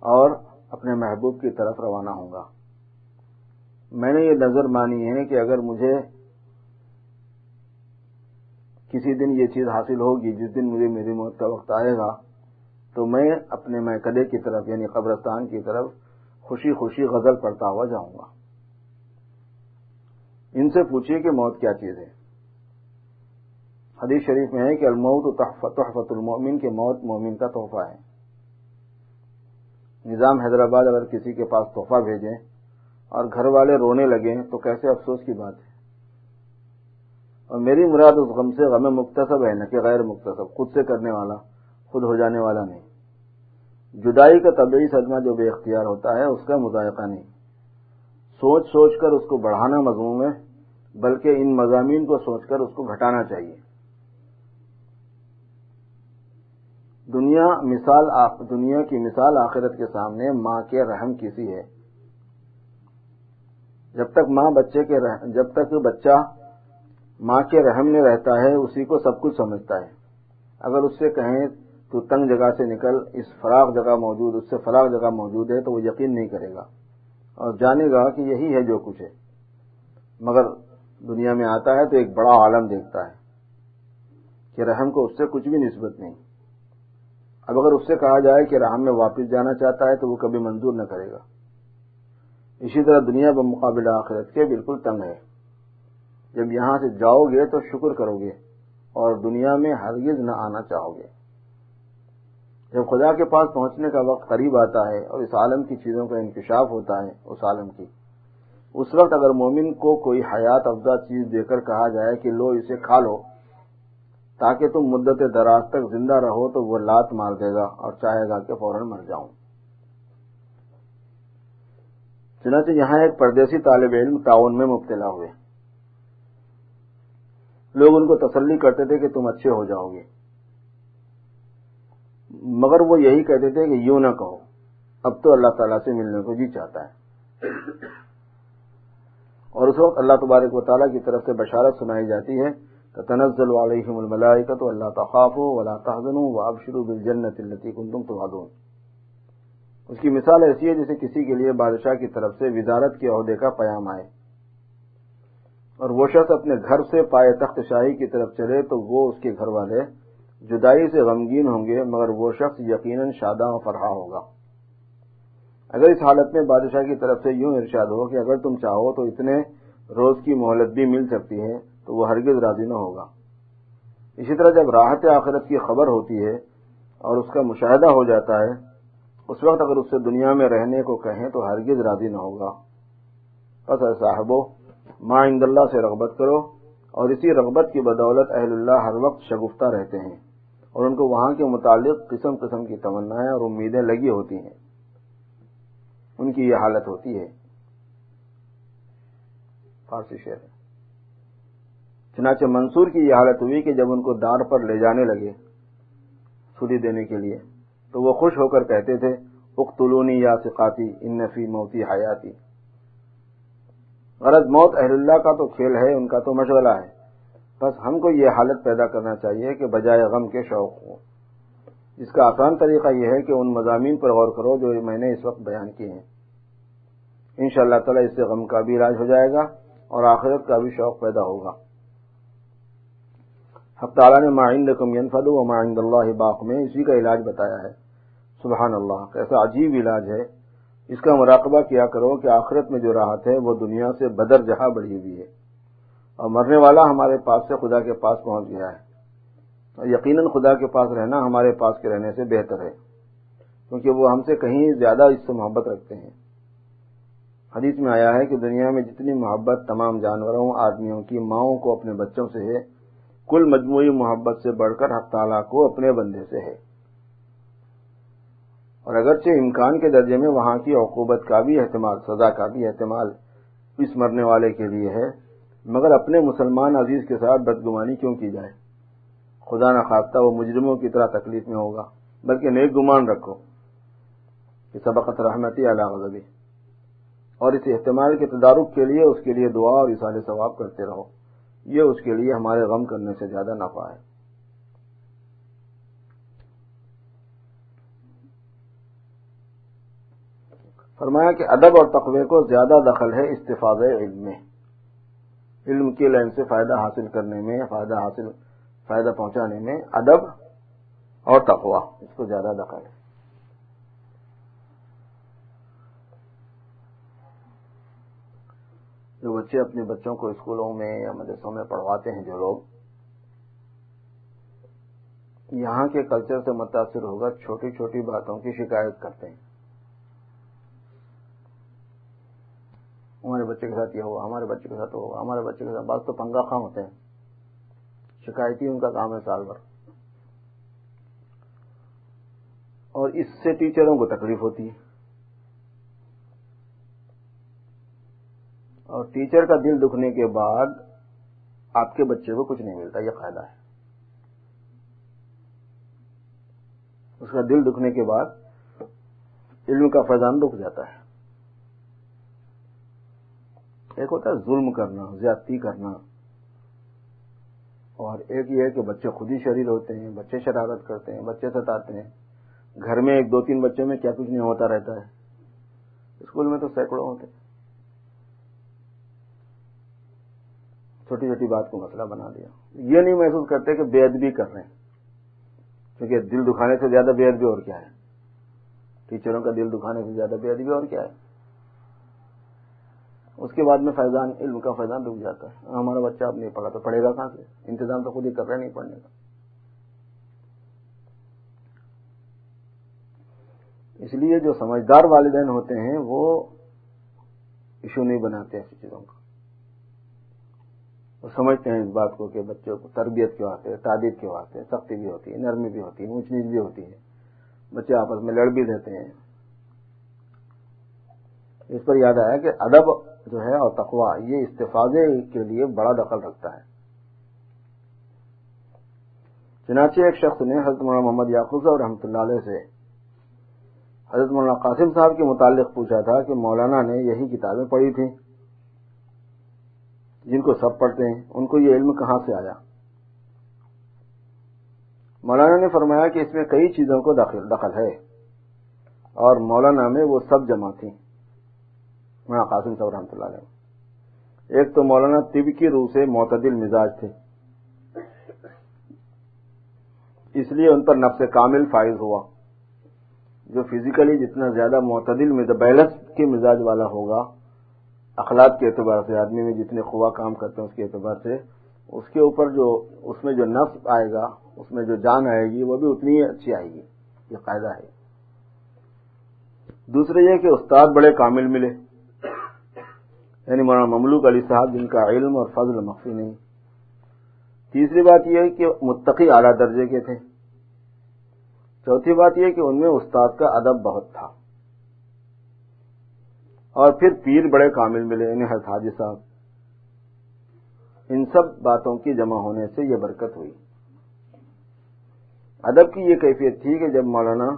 اور اپنے محبوب کی طرف روانہ ہوں گا۔ میں نے یہ نظر مانی ہے کہ اگر مجھے کسی دن یہ چیز حاصل ہوگی، جس دن مجھے میری موت کا وقت آئے گا، تو میں اپنے میکدے کی طرف یعنی قبرستان کی طرف خوشی خوشی غزل پڑتا ہوا جاؤں گا۔ ان سے پوچھیے کہ موت کیا چیز ہے۔ حدیث شریف میں ہے کہ الموت تحفت المومن کے موت مومن کا تحفہ ہے۔ نظام حیدرآباد اگر کسی کے پاس تحفہ بھیجیں اور گھر والے رونے لگیں تو کیسے افسوس کی بات ہے؟ اور میری مراد اس غم سے غم مختصب ہے نہ کہ غیر مختصب خود سے کرنے والا، خود ہو جانے والا نہیں۔ جدائی کا طبعی صدمہ جو بے اختیار ہوتا ہے، اس کا مذائقہ نہیں۔ سوچ سوچ کر اس کو بڑھانا مضموم ہے، بلکہ ان مضامین کو سوچ کر اس کو گھٹانا چاہیے۔ دنیا مثال دنیا کی مثال آخرت کے سامنے ماں کے رحم کسی ہے۔ جب تک ماں بچے کے جب تک بچہ ماں کے رحم میں رہتا ہے، اسی کو سب کچھ سمجھتا ہے۔ اگر اس سے کہیں تو تنگ جگہ سے نکل، اس فراغ جگہ موجود، اس سے فراغ جگہ موجود ہے تو وہ یقین نہیں کرے گا۔ اور جانے گا کہ یہی ہے جو کچھ ہے۔ مگر دنیا میں آتا ہے تو ایک بڑا عالم دیکھتا ہے کہ رحم کو اس سے کچھ بھی نسبت نہیں۔ اب اگر اس سے کہا جائے کہ رحم میں واپس جانا چاہتا ہے تو وہ کبھی منظور نہ کرے گا۔ اسی طرح دنیا بمقابلہ آخرت کے بالکل تنگ ہے۔ جب یہاں سے جاؤ گے تو شکر کرو گے اور دنیا میں ہرگز نہ آنا چاہو گے۔ جب خدا کے پاس پہنچنے کا وقت قریب آتا ہے اور اس عالم کی چیزوں کا انکشاف ہوتا ہے، اس عالم کی، اس وقت اگر مومن کو کوئی حیات افزا چیز دے کر کہا جائے کہ لو اسے کھا لو تاکہ تم مدت دراز تک زندہ رہو تو وہ لات مار دے گا اور چاہے گا کہ فوراً مر جاؤں۔ چنانچہ یہاں ایک پردیسی طالب علم تعاون میں مبتلا ہوئے۔ لوگ ان کو تسلی کرتے تھے کہ تم اچھے ہو جاؤ گے۔ مگر وہ یہی کہتے تھے کہ یوں نہ کہو۔ اب تو اللہ تعالیٰ سے ملنے کو جی چاہتا ہے۔ اور اس وقت اللہ تبارک و تعالیٰ کی طرف سے بشارت سنائی جاتی ہے۔ کہ تنزل علیہم الملائکہ تو ولا تحزنوا وابشروا بالجنت التي كنتم توعدون. اس کی مثال ایسی ہے جیسے کسی کے لیے بادشاہ کی طرف سے وزارت کے عہدے کا پیام آئے۔ اور وہ شخص اپنے گھر سے پائے تخت شاہی کی طرف چلے تو وہ اس کے گھر والے جدائی سے غمگین ہوں گے، مگر وہ شخص یقیناً شاداں و فرحا ہوگا۔ اگر اس حالت میں بادشاہ کی طرف سے یوں ارشاد ہو کہ اگر تم چاہو تو اتنے روز کی مہلت بھی مل سکتی ہے تو وہ ہرگز راضی نہ ہوگا۔ اسی طرح جب راحت آخرت کی خبر ہوتی ہے اور اس کا مشاہدہ ہو جاتا ہے، اس وقت اگر اس سے دنیا میں رہنے کو کہیں تو ہرگز راضی نہ ہوگا۔ بس اے صاحبو ماں اللہ سے رغبت کرو اور اسی رغبت کی بدولت اہل اللہ ہر وقت شگفتہ رہتے ہیں۔ اور ان کو وہاں کے متعلق قسم قسم کی تمنائیں اور امیدیں لگی ہوتی ہیں۔ ان کی یہ حالت ہوتی ہے۔ فارسی شہر چنانچہ منصور کی یہ حالت ہوئی کہ جب ان کو دار پر لے جانے لگے چھٹی دینے کے لیے، تو وہ خوش ہو کر کہتے تھے اختلونی یا سقاتی ان نفی موتی حیاتی۔ غرض موت اہل اللہ کا تو کھیل ہے، ان کا تو مشغلہ ہے۔ بس ہم کو یہ حالت پیدا کرنا چاہیے کہ بجائے غم کے شوق ہو اس کا آسان طریقہ یہ ہے کہ ان مضامین پر غور کرو جو میں نے اس وقت بیان کیے ہیں۔ ان شاء اللہ تعالیٰ اس سے غم کا بھی علاج ہو جائے گا اور آخرت کا بھی شوق پیدا ہوگا۔ حق تعالیٰ نے معند کم ینفد و معند اللہ باق میں اسی کا علاج بتایا ہے۔ سبحان اللہ، کیسا عجیب علاج ہے۔ اس کا مراقبہ کیا کرو کہ آخرت میں جو راحت ہے، وہ دنیا سے بدر جہاں بڑھی ہوئی ہے۔ اور مرنے والا ہمارے پاس سے خدا کے پاس پہنچ گیا ہے۔ اور یقیناً خدا کے پاس رہنا ہمارے پاس کے رہنے سے بہتر ہے۔ کیونکہ وہ ہم سے کہیں زیادہ اس سے محبت رکھتے ہیں۔ حدیث میں آیا ہے کہ دنیا میں جتنی محبت تمام جانوروں، آدمیوں کی ماؤں کو اپنے بچوں سے ہے کل مجموعی محبت سے بڑھ کر حق تعالیٰ کو اپنے بندے سے ہے۔ اور اگرچہ امکان کے درجے میں وہاں کی عقوبت کا بھی احتمال، سزا کا بھی احتمال اس مرنے والے کے لیے ہے، مگر اپنے مسلمان عزیز کے ساتھ بدگمانی کیوں کی جائے؟ خدا نہ وہ مجرموں کی طرح تکلیف میں ہوگا، بلکہ نیک گمان رکھو کہ سبقت رحمتی غضبی۔ اور اس احتمال کے تدارک کے لیے، اس کے لیے دعا اور اصال ثواب کرتے رہو۔ یہ اس کے لیے ہمارے غم کرنے سے زیادہ نفع ہے۔ فرمایا کہ ادب اور تقوی کو زیادہ دخل ہے استفاد علم میں۔ علم کے لائن سے فائدہ حاصل کرنے میں، فائدہ حاصل، فائدہ پہنچانے میں ادب اور تقوا اس کو زیادہ دخل ہے۔ جو بچے اپنے بچوں کو اسکولوں میں یا مدرسوں میں پڑھواتے ہیں، جو لوگ، یہاں کے کلچر سے متاثر ہوگا، چھوٹی چھوٹی باتوں کی شکایت کرتے ہیں۔ ہمارے بچے کے ساتھ یہ ہوا، ہمارے بچے کے ساتھ ہوا، ہمارے بچے کے ساتھ بعض تو پنگا خام ہوتے ہیں۔ شکایتی ان کا کام ہے سال بھر۔ اور اس سے ٹیچروں کو تکلیف ہوتی ہے۔ اور ٹیچر کا دل دکھنے کے بعد آپ کے بچے کو کچھ نہیں ملتا، یہ فائدہ ہے۔ اس کا دل دکھنے کے بعد علم کا فیضان رک جاتا ہے۔ ایک ہوتا ہے ظلم کرنا، زیادتی کرنا۔ اور ایک یہ ہے کہ بچے خود ہی شریر ہوتے ہیں، بچے شرارت کرتے ہیں، بچے ستاتے ہیں۔ گھر میں ایک دو تین بچوں میں کیا کچھ نہیں ہوتا رہتا ہے۔ اسکول میں تو سینکڑوں ہوتے ہیں۔ چھوٹی چھوٹی بات کو مسئلہ بنا دیا۔ یہ نہیں محسوس کرتے کہ بے ادبی کر رہے ہیں۔ کیونکہ دل دکھانے سے زیادہ بے ادبی اور کیا ہے؟ ٹیچروں کا دل دکھانے سے زیادہ بے ادبی اور کیا ہے؟ اس کے بعد میں فیضان، علم کا فیضان رک جاتا ہے۔ ہمارا بچہ اب نہیں پڑھا تو پڑھے گا کہاں سے؟ انتظام تو خود ہی کر رہے نہیں پڑھنے کا۔ اس لیے جو سمجھدار والدین ہوتے ہیں، وہ ایشو نہیں بناتے ایسی چیزوں کا۔ وہ سمجھتے ہیں اس بات کو کہ بچوں کو تربیت کیوں آتے ہیں تعدید کیوں آتے ہیں، سختی بھی ہوتی ہے، نرمی بھی ہوتی ہے، اونچ نیچ بھی ہوتی ہے۔ بچے آپس میں لڑ بھی دیتے ہیں۔ اس پر یاد آیا کہ ادب جو ہے اور تقوا یہ استفادے کے لیے بڑا دخل رکھتا ہے۔ چنانچہ ایک شخص نے حضرت مولانا محمد یعقوب اور رحمۃ اللہ علیہ سے حضرت مولانا قاسم صاحب کے متعلق پوچھا تھا کہ مولانا نے یہی کتابیں پڑھی تھیں۔ جن کو سب پڑھتے ہیں، ان کو یہ علم کہاں سے آیا؟ مولانا نے فرمایا کہ اس میں کئی چیزوں کو دخل ہے۔ اور مولانا میں وہ سب جمع تھیں۔ مولانا قاسم صاحب رحمۃ اللہ علیہ۔ ایک تو مولانا طب کی روح سے معتدل مزاج تھے۔ اس لیے ان پر نفس کامل فائز ہوا۔ جو فزیکلی جتنا زیادہ معتدل بیلنس کے مزاج والا ہوگا اخلاق کے اعتبار سے، آدمی میں جتنے خواہ کام کرتے ہیں اس کے اعتبار سے، اس کے اوپر جو، اس میں جو نفس آئے گا، اس میں جو جان آئے گی، وہ بھی اتنی ہی اچھی آئے گی۔ یہ قاعدہ ہے۔ دوسرے یہ کہ استاد بڑے کامل ملے۔ یعنی مولانا مملوک علی صاحب، جن کا علم اور فضل مخفی نہیں۔ تیسری بات یہ ہے کہ متقی اعلیٰ درجے کے تھے۔ چوتھی بات یہ کہ ان میں استاد کا ادب بہت تھا۔ اور پھر پیر بڑے کامل ملے یعنی حاجی صاحب۔ ان سب باتوں کی جمع ہونے سے یہ برکت ہوئی۔ ادب کی یہ کیفیت تھی کہ جب مولانا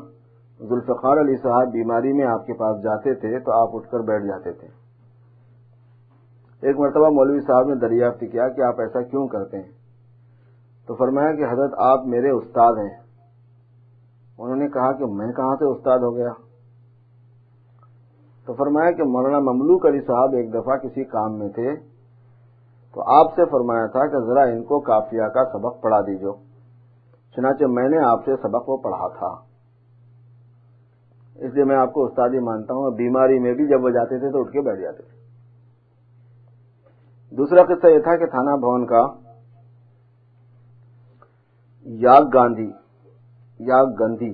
ذوالفقار علی صاحب بیماری میں آپ کے پاس جاتے تھے تو آپ اٹھ کر بیٹھ جاتے تھے۔ ایک مرتبہ مولوی صاحب نے دریافت کیا کہ آپ ایسا کیوں کرتے ہیں؟ تو فرمایا کہ حضرت آپ میرے استاد ہیں۔ انہوں نے کہا کہ میں کہاں سے استاد ہو گیا؟ تو فرمایا کہ مولانا مملوک علی صاحب ایک دفعہ کسی کام میں تھے تو آپ سے فرمایا تھا کہ ذرا ان کو کافیہ کا سبق پڑھا دیجو چنانچہ میں نے آپ سے سبق وہ پڑھا تھا۔ اس لیے میں آپ کو استادی مانتا ہوں، بیماری میں بھی جب وہ جاتے تھے تو اٹھ کے بیٹھ جاتے تھے۔ دوسرا قصہ یہ تھا کہ تھانہ بھون کا۔ یاگ گاندھی، یاگ گندھی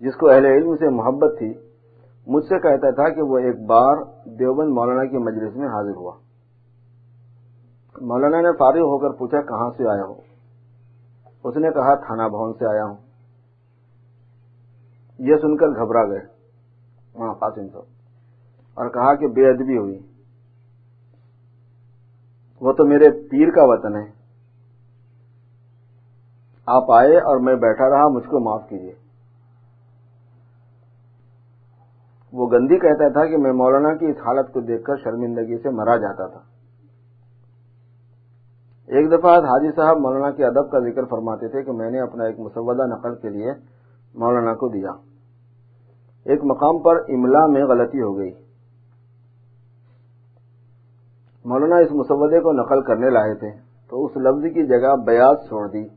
جس کو اہل علم سے محبت تھی۔ مجھ سے کہتا تھا کہ وہ ایک بار دیوبند مولانا کی مجلس میں حاضر ہوا۔ مولانا نے فارغ ہو کر پوچھا کہاں سے آیا ہو اس نے کہا تھانہ بھون سے آیا ہوں۔ یہ سن کر گھبرا گئے۔ وہاں قاسم صاحب۔ اور کہا کہ بے ادبی ہوئی۔ وہ تو میرے پیر کا وطن ہے۔ آپ آئے اور میں بیٹھا رہا، مجھ کو معاف کیجیے وہ گندی کہتا تھا کہ میں مولانا کی اس حالت کو دیکھ کر شرمندگی سے مرا جاتا تھا۔ ایک دفعہ حاجی صاحب مولانا کے ادب کا ذکر فرماتے تھے کہ میں نے اپنا ایک مسودہ نقل کے لیے مولانا کو دیا۔ ایک مقام پر املا میں غلطی ہو گئی۔ مولانا اس مسودے کو نقل کرنے لائے تھے تو اس لفظ کی جگہ بیاض چھوڑ دی۔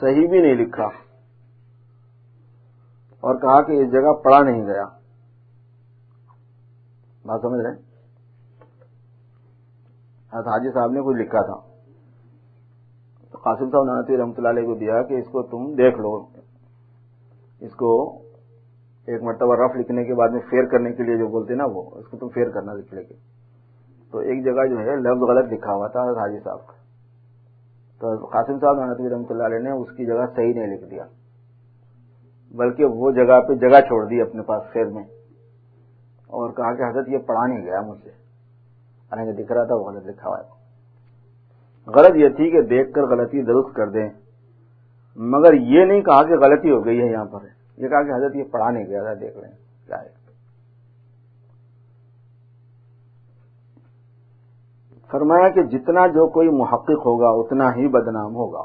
صحیح بھی نہیں لکھا۔ اور کہا کہ اس جگہ پڑا نہیں گیا۔ بات سمجھ رہے حاجی صاحب نے کچھ لکھا تھا۔ تو قاسم صاحب نانتی رحمۃ اللہ علیہ کو دیا کہ اس کو تم دیکھ لو۔ اس کو ایک مرتبہ رف لکھنے کے بعد میں فیئر کرنے کے لیے جو بولتے نا وہ، اس کو تم فیئر کرنا لکھ لے کے۔ تو ایک جگہ جو ہے لفظ غلط لکھا ہوا تھا حاجی صاحب کا۔ تو قاسم صاحب نانتی رحمۃ اللہ علیہ نے اس کی جگہ صحیح نہیں لکھ دیا۔ بلکہ وہ جگہ پہ جگہ چھوڑ دی اپنے پاس فیر میں۔ اور کہا کہ حضرت یہ پڑھا نہیں گیا مجھ سے دکھ رہا تھا وہ غلط لکھا ہوا ہے۔ غلط یہ تھی کہ دیکھ کر غلطی درست کر دیں۔ مگر یہ نہیں کہا کہ غلطی ہو گئی ہے یہاں پر۔ یہ کہا کہ حضرت یہ پڑھا نہیں گیا تھا، دیکھ لیں۔ کیا ہے فرمایا کہ جتنا جو کوئی محقق ہوگا، اتنا ہی بدنام ہوگا۔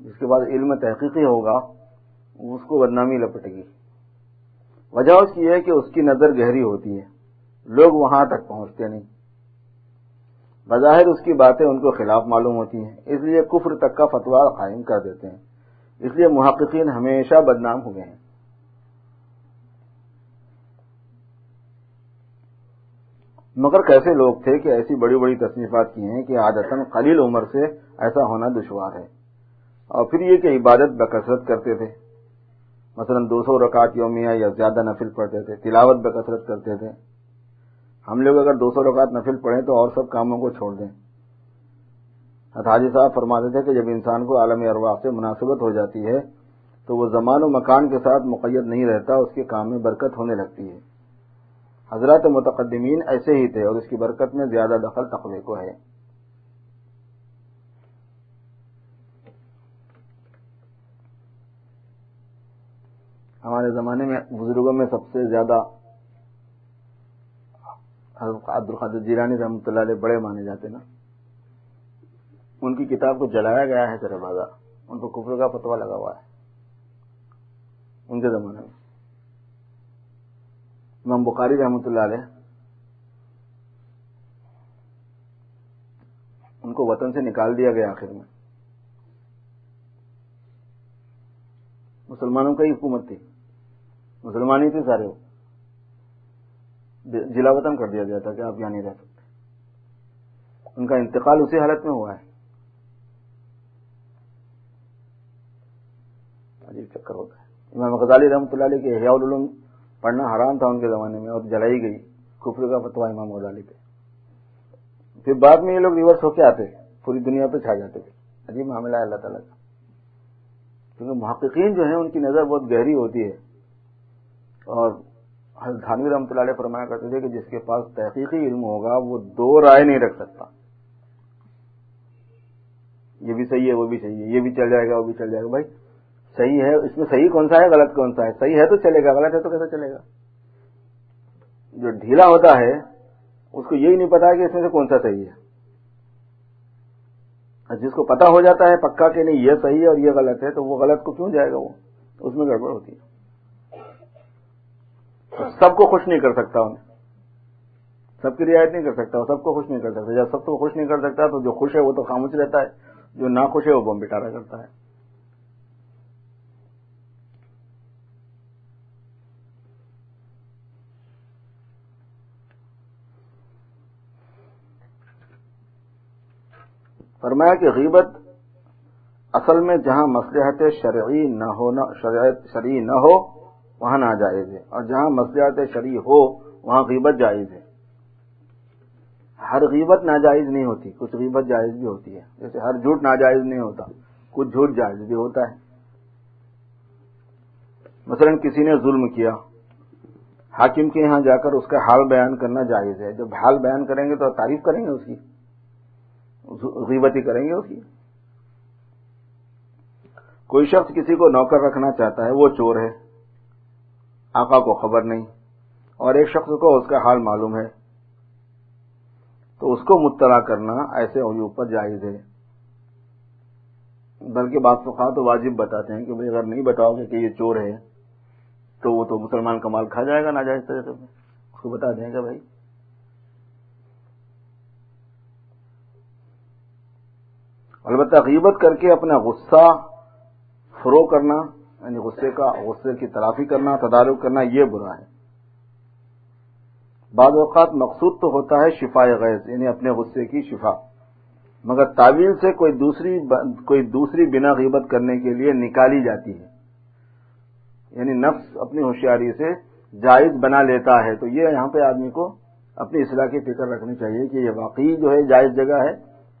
جس کے بعد علم تحقیقی ہوگا۔ اس کو بدنامی لپٹے گی۔ وجہ اس کی ہے کہ اس کی نظر گہری ہوتی ہے۔ لوگ وہاں تک پہنچتے نہیں۔ بظاہر اس کی باتیں ان کو خلاف معلوم ہوتی ہیں، اس لیے کفر تک کا فتوا قائم کر دیتے ہیں۔ اس لیے محققین ہمیشہ بدنام ہوئے ہیں۔ مگر کیسے لوگ تھے کہ ایسی بڑی بڑی تصنیفات کی ہیں کہ عادت قلیل عمر سے ایسا ہونا دشوار ہے۔ اور پھر یہ کہ عبادت بکثرت کرتے تھے۔ مثلا دو سو رکعت یومیہ یا زیادہ نفل پڑھتے تھے، تلاوت بکثرت کرتے تھے۔ ہم لوگ اگر دو سو رکعت نفل پڑھیں تو اور سب کاموں کو چھوڑ دیں۔ حاجی صاحب فرماتے تھے کہ جب انسان کو عالمی ارواح سے مناسبت ہو جاتی ہے، تو وہ زمان و مکان کے ساتھ مقید نہیں رہتا، اس کے کام میں برکت ہونے لگتی ہے۔ حضرات متقدمین ایسے ہی تھے اور اس کی برکت میں زیادہ دخل تقوی کو ہے۔ ہمارے زمانے میں بزرگوں میں سب سے زیادہ عبد القادر جیرانی رحمۃ اللہ علیہ بڑے مانے جاتے نا۔ ان کی کتاب کو جلایا گیا ہے سر بازار ان کو کفر کا فتوا لگا ہوا ہے۔ ان کے زمانے میں۔ امام بخاری رحمۃ اللہ علیہ ان کو وطن سے نکال دیا گیا آخر میں۔ مسلمانوں کا ہی حکومت تھی۔ مسلمان ہی تھے سارے وہ۔ ضلع وطن کر دیا گیا تھا کہ آپ یہاں نہیں رہ سکتے۔ ان کا انتقال اسی حالت میں ہوا ہے۔ عجیب چکر ہوتا ہے۔ امام غزالی رحمۃ اللہ علیہ کے احیاء العلوم پڑھنا حرام تھا ان کے زمانے میں اور جلائی گئی۔ کفر کا فتوا امام غزالی پہ۔ پھر بعد میں یہ لوگ ریورس ہو کے آتے، پوری دنیا پہ چھا جاتے تھے۔ عجیب معاملہ ہے اللہ تعالیٰ کا۔ کیونکہ محققین جو ہیں، ان کی نظر بہت گہری ہوتی ہے۔ اور دھانوی رحمۃ اللہ علیہ فرمایا کرتے تھے کہ جس کے پاس تحقیقی علم ہوگا، وہ دو رائے نہیں رکھ سکتا۔ یہ بھی صحیح ہے، وہ بھی صحیح ہے، یہ بھی چل جائے گا، وہ بھی چل جائے گا۔ بھائی، صحیح ہے، اس میں صحیح کون سا ہے، غلط کون سا ہے؟ صحیح ہے تو چلے گا، غلط ہے تو کیسے چلے گا؟ جو ڈھیلا ہوتا ہے، اس کو یہی نہیں پتا کہ اس میں سے کون سا صحیح ہے۔ جس کو پتا ہو جاتا ہے پکا کہ نہیں، یہ صحیح ہے اور یہ غلط ہے، تو وہ غلط کو کیوں جائے گا وہ؟ اس میں گڑبڑ ہوتی ہے۔ سب کو خوش نہیں کر سکتا انہیں سب کی رعایت نہیں کر سکتا سب کو خوش نہیں کر سکتا۔ جب سب کو خوش نہیں کر سکتا تو جو خوش ہے وہ تو خاموش رہتا ہے، جو نہ خوش ہے وہ بم بٹارا کرتا ہے۔ فرمایا کہ غیبت اصل میں جہاں مسلحت شرعی نہ ہو شرعی نہ ہو وہاں ناجائز ہے اور جہاں مسلحت شرعی ہو، وہاں غیبت جائز ہے۔ ہر غیبت ناجائز نہیں ہوتی، کچھ غیبت جائز بھی ہوتی ہے۔ جیسے ہر جھوٹ ناجائز نہیں ہوتا، کچھ جھوٹ جائز بھی ہوتا ہے۔ مثلا کسی نے ظلم کیا، حاکم کے یہاں جا کر اس کا حال بیان کرنا جائز ہے۔ جب حال بیان کریں گے تو تعریف کریں گے اس کی غیبتی کریں گے اس کی۔ کوئی شخص کسی کو نوکر رکھنا چاہتا ہے، وہ چور ہے۔ آقا کو خبر نہیں اور ایک شخص کو اس کا حال معلوم ہے تو اس کو مطلع کرنا ایسے اوپر جائز ہے۔ بلکہ بعض فقہ تو واجب بتاتے ہیں کہ بھائی اگر نہیں بتاؤ گے کہ یہ چور ہے تو وہ تو مسلمان کا مال کھا جائے گا ناجائز طریقے سے۔ اس کو بتا دیں گے بھائی۔ البتہ غیبت کر کے اپنا غصہ فرو کرنا یعنی غصے کا غصے کی تلافی کرنا، تدارک کرنا، یہ برا ہے۔ بعض اوقات مقصود تو ہوتا ہے شفا غیظ یعنی اپنے غصے کی شفا۔ مگر تعویل سے کوئی دوسری کوئی دوسری بنا غیبت کرنے کے لیے نکالی جاتی ہے۔ یعنی نفس اپنی ہوشیاری سے جائز بنا لیتا ہے۔ تو یہ یہاں پہ آدمی کو اپنی اصلاح کی فکر رکھنی چاہیے کہ یہ واقعی جو ہے جائز جگہ ہے۔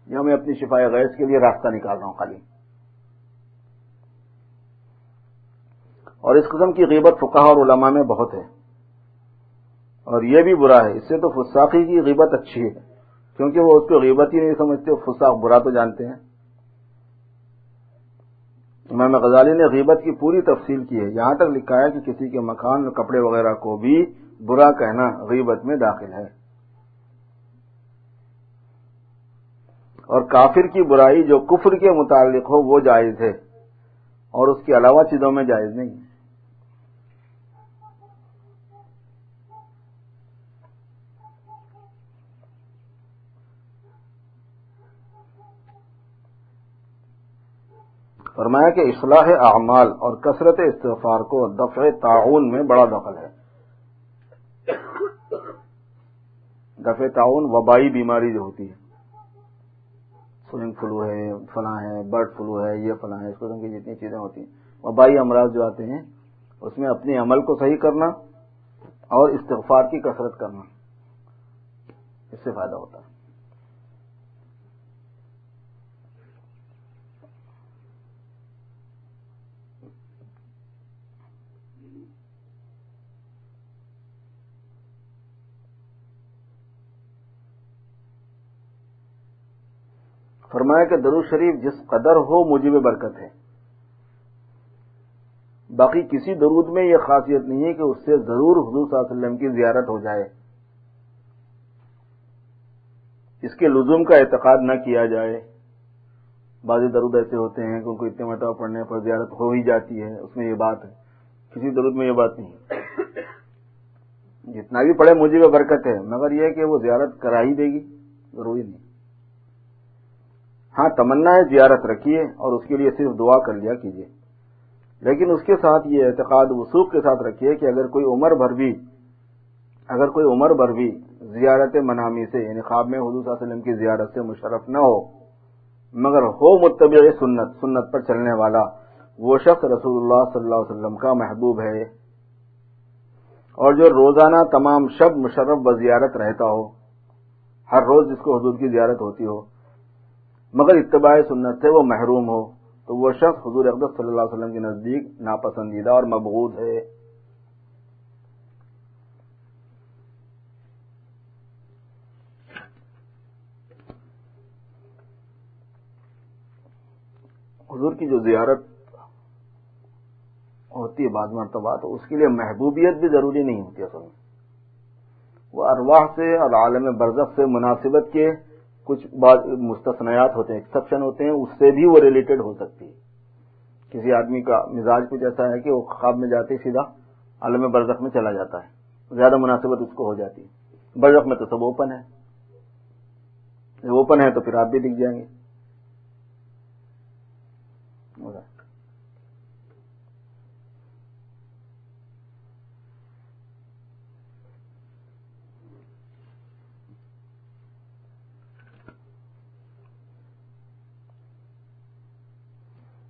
یا میں اپنی شفا غیظ کے لیے راستہ نکال رہا ہوں خالی۔ اور اس قسم کی غیبت فقہ اور علماء میں بہت ہے۔ اور یہ بھی برا ہے۔ اس سے تو فساقی کی غیبت اچھی ہے۔ کیونکہ وہ اس کو غیبت ہی نہیں سمجھتے فساق برا تو جانتے ہیں۔ امام غزالی نے غیبت کی پوری تفصیل کی ہے۔ یہاں تک لکھا ہے کہ کسی کے مکان اور کپڑے وغیرہ کو بھی برا کہنا غیبت میں داخل ہے۔ اور کافر کی برائی جو کفر کے متعلق ہو، وہ جائز ہے۔ اور اس کے علاوہ چیزوں میں جائز نہیں ہے۔ فرمایا کہ اصلاح اعمال اور کثرت استغفار کو دفع تعاون میں بڑا دخل ہے۔ دفع تعاون وبائی بیماری جو ہوتی ہے۔ سوئنگ فلو ہے، فلاں ہے، برڈ فلو ہے، یہ فلاں ہے، اس قسم کی جتنی چیزیں ہوتی ہیں۔ وبائی امراض جو آتے ہیں، اس میں اپنے عمل کو صحیح کرنا اور استغفار کی کثرت کرنا، اس سے فائدہ ہوتا ہے۔ فرمایا کہ درو شریف جس قدر ہو مجھے بھی برکت ہے۔ باقی کسی درود میں یہ خاصیت نہیں ہے کہ اس سے ضرور حضور صلی اللہ علیہ وسلم کی زیارت ہو جائے۔ اس کے لزوم کا اعتقاد نہ کیا جائے۔ بعض درود ایسے ہوتے ہیں کہ ان کو اتنے مرتبہ پڑھنے پر زیارت ہو ہی جاتی ہے، اس میں یہ بات ہے۔ کسی درود میں یہ بات نہیں جتنا بھی پڑھے مجھے برکت ہے، مگر یہ کہ وہ زیارت کرا ہی دے گی، ضروری نہیں۔ ہاں تمنا ہے، زیارت رکھیے اور اس کے لیے صرف دعا کر لیا کیجیے لیکن اس کے ساتھ یہ اعتقاد وسوخ کے ساتھ رکھیے کہ اگر کوئی عمر بھر بھی، اگر کوئی عمر بھر بھی زیارت منامی سے یعنی خواب میں حضور صلی اللہ علیہ وسلم کی زیارت سے مشرف نہ ہو، مگر ہو متبع سنت سنت پر چلنے والا، وہ شخص رسول اللہ صلی اللہ علیہ وسلم کا محبوب ہے۔ اور جو روزانہ تمام شب مشرف و زیارت رہتا ہو، ہر روز جس کو حضور کی زیارت ہوتی ہو مگر اتباع سنت سے وہ محروم ہو، تو وہ شخص حضور اقدس صلی اللہ علیہ وسلم کے نزدیک ناپسندیدہ اور مبغوض ہے۔ حضور کی جو زیارت ہوتی ہے بعض مرتبہ، تو اس کے لیے محبوبیت بھی ضروری نہیں ہوتی اصل میں۔ وہ ارواح سے اور عالم برزخ سے مناسبت کے کچھ بعض مستثنیات ہوتے ہیں ایکسپشن ہوتے ہیں، اس سے بھی وہ ریلیٹڈ ہو سکتی ہے۔ کسی آدمی کا مزاج کچھ ایسا ہے کہ وہ خواب میں جاتے سیدھا عالم برزخ میں چلا جاتا ہے۔ زیادہ مناسبت اس کو ہو جاتی ہے۔ برزخ میں تو سب اوپن ہے۔ اوپن ہے تو پھر آپ بھی دکھ جائیں گے۔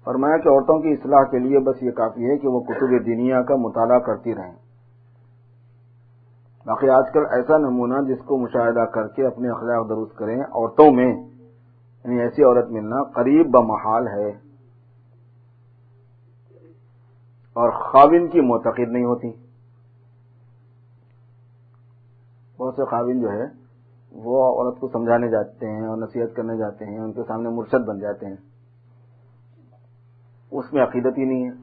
فرمایا کہ عورتوں کی اصلاح کے لیے بس یہ کافی ہے کہ وہ کتب دنیا کا مطالعہ کرتی رہیں۔ باقی آج کل ایسا نمونہ جس کو مشاہدہ کر کے اپنے اخلاق درست کریں، عورتوں میں یعنی ایسی عورت ملنا قریب بمحال ہے۔ اور خاوین کی معتقد نہیں ہوتی۔ بہت سے خاوین جو ہے، وہ عورت کو سمجھانے جاتے ہیں اور نصیحت کرنے جاتے ہیں، ان کے سامنے مرشد بن جاتے ہیں۔ اس میں عقیدت ہی نہیں ہے۔